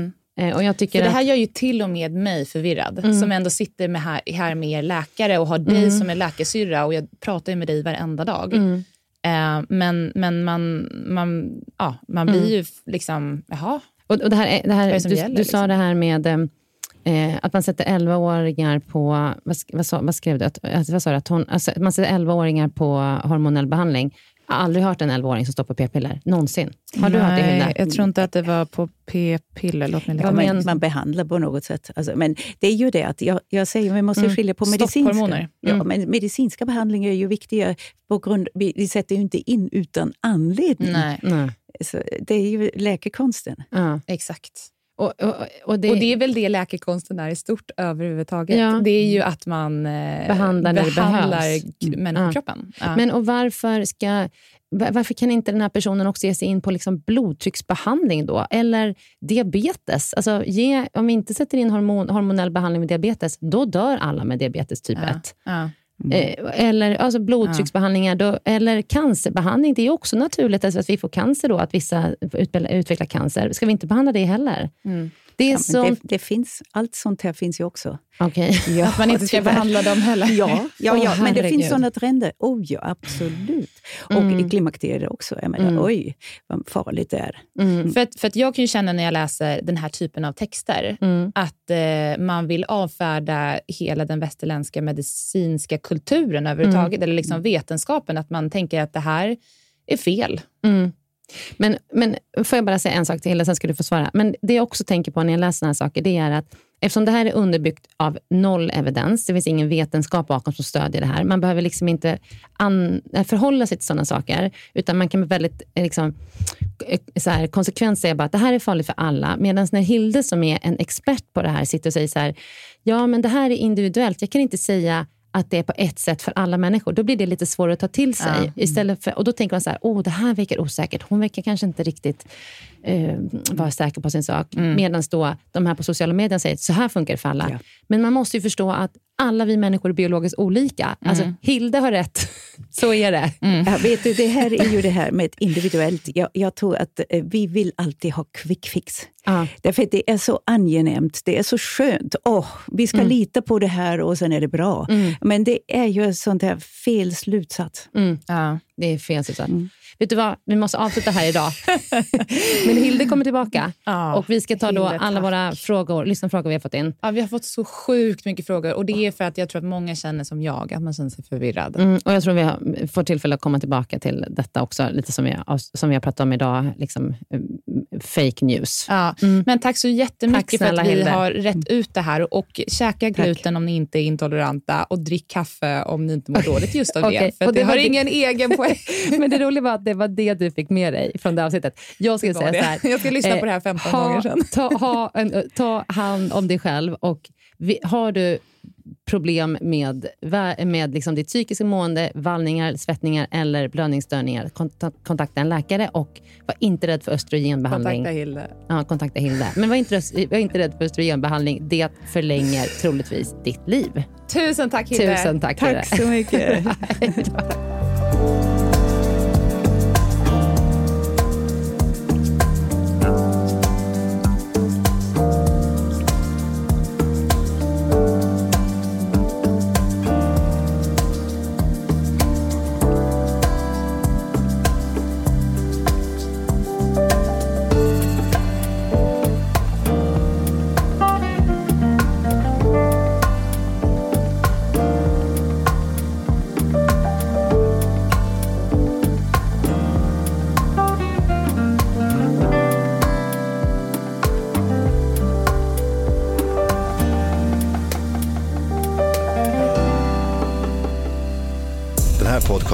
och jag tycker. För det här att, gör ju till och med mig förvirrad, Mm. som ändå sitter med här, här med er läkare och har dig Mm. som är läkarsyrra och jag pratar ju med dig varenda dag. Mm. Eh, men men man, man, ja, man blir Mm. ju liksom, jaha. och, och det här, är- det här, det du, gäller, du sa liksom? det här med eh, att man sätter 11-åringar på, vad, vad, sa, vad skrev du? Att, vad sa du? Att hon, alltså, man sätter 11-åringar på hormonell behandling. Jag har aldrig hört en 11-åring som står på p-piller. Någonsin. Har du hört det, Hilda? jag tror inte att det var på p-piller. Låt mig Ja, men, man behandlar på något sätt. Alltså, men det är ju det att jag, jag säger vi måste Mm. skilja på medicinska. Stopphormoner. Ja, Mm. men medicinska behandlingar är ju viktiga. På grund, vi, vi sätter ju inte in utan anledning. Nej, Nej. Så det är ju läkekonsten. Ja. exakt. Och, och, och det, och det är väl det läkekonsten är i stort överhuvudtaget. Ja. Det är ju att man eh, Behandlar behandlar Mm. människokroppen. Ja. Men och varför, ska, va- varför kan inte den här personen också ge sig in på liksom blodtrycksbehandling då? Eller diabetes? Alltså ge, om vi inte sätter in hormon, hormonell behandling med diabetes, då dör alla med diabetes typ ja. 1. Ja. Eh, eller alltså blodtrycksbehandlingar, då, eller cancerbehandling. Det är också naturligt alltså att vi får cancer då, att vissa utvecklar, utvecklar cancer. Ska vi inte behandla det heller? Mm. Det är Ja, så... men det, det finns, allt sånt här finns ju också. Okej. Ja, Att man inte ska tyvärr. behandla dem heller. Ja, ja, ja men det finns sådana trender. Oh, ja, absolut. Och Mm. i klimakteriet också. Jag menar, Mm. Oj, vad farligt det är. Mm. För, att, för att jag kan ju känna när jag läser den här typen av texter Mm. att eh, man vill avfärda hela den västerländska medicinska kulturen överhuvudtaget, eller liksom vetenskapen. Att man tänker att det här är fel. Men, men får jag bara säga en sak till och sen ska du få svara. Men det jag också tänker på när jag läser såna här saker, det är att eftersom det här är underbyggt av noll evidens, det finns ingen vetenskap bakom som stödjer det här. Man behöver liksom inte an, eh, förhålla sig till sådana saker, utan man kan med väldigt eh, liksom, eh, så här, konsekvent säga bara att det här är farligt för alla. Medan när Hilde som är en expert på det här sitter och säger så här, ja men det här är individuellt, jag kan inte säga att det är på ett sätt för alla människor, då blir det lite svårare att ta till sig. Ja. Istället för, och då tänker man så här, åh det här verkar osäkert, hon verkar kanske inte riktigt eh, vara säker på sin sak. Medan då de här på sociala medier säger, så här funkar det för alla. Ja. Men man måste ju förstå att alla vi människor är biologiskt olika. Alltså, Hilde har rätt, så är det. Ja, vet du, det här är ju det här med ett individuellt. Jag, jag tror att eh, vi vill alltid ha quick fix. Ja. Därför att det är så angenämt, det är så skönt. Åh, vi ska lita på det här och sen är det bra. Men det är ju ett sånt här fel slutsats. Mm. Ja. Det är fel slutsats. Vet du vad, vi måste avsluta här idag. Men Hilde kommer tillbaka Ja, och vi ska ta då Hilde, alla tack. våra frågor, lyssnarfrågor vi har fått in. Ja, vi har fått så sjukt mycket frågor och det är för att jag tror att många känner som jag, att man känner sig förvirrad. Mm, och Jag tror vi har, får tillfälle att komma tillbaka till detta också, lite som vi, som vi har pratat om idag, liksom, eh, fake news. Ja, Mm. Men tack så jättemycket Tack för att vi Hilde. har rätt ut det här. Och käka gluten om ni inte är intoleranta och drick kaffe om ni inte mår dåligt just av Okej, det. För det, det har ingen egen poäng. Men det roliga var att det var det du fick med dig från det avsnittet. Jag skulle Det säga var så det. här. Jag ska lyssna på det här 15 ha, gånger sen. Ta, ha en, ta hand om dig själv och vi, har du problem med, med liksom ditt psykiska mående, vallningar, svettningar eller blödningsstörningar, konta- kontakta en läkare och var inte rädd för östrogenbehandling. Kontakta Hilde. Ja, kontakta Hilda. Men var inte, var inte rädd för östrogenbehandling. Det förlänger troligtvis ditt liv. Tusen tack Hilde. Tusen tack, Hilde. Tack så mycket.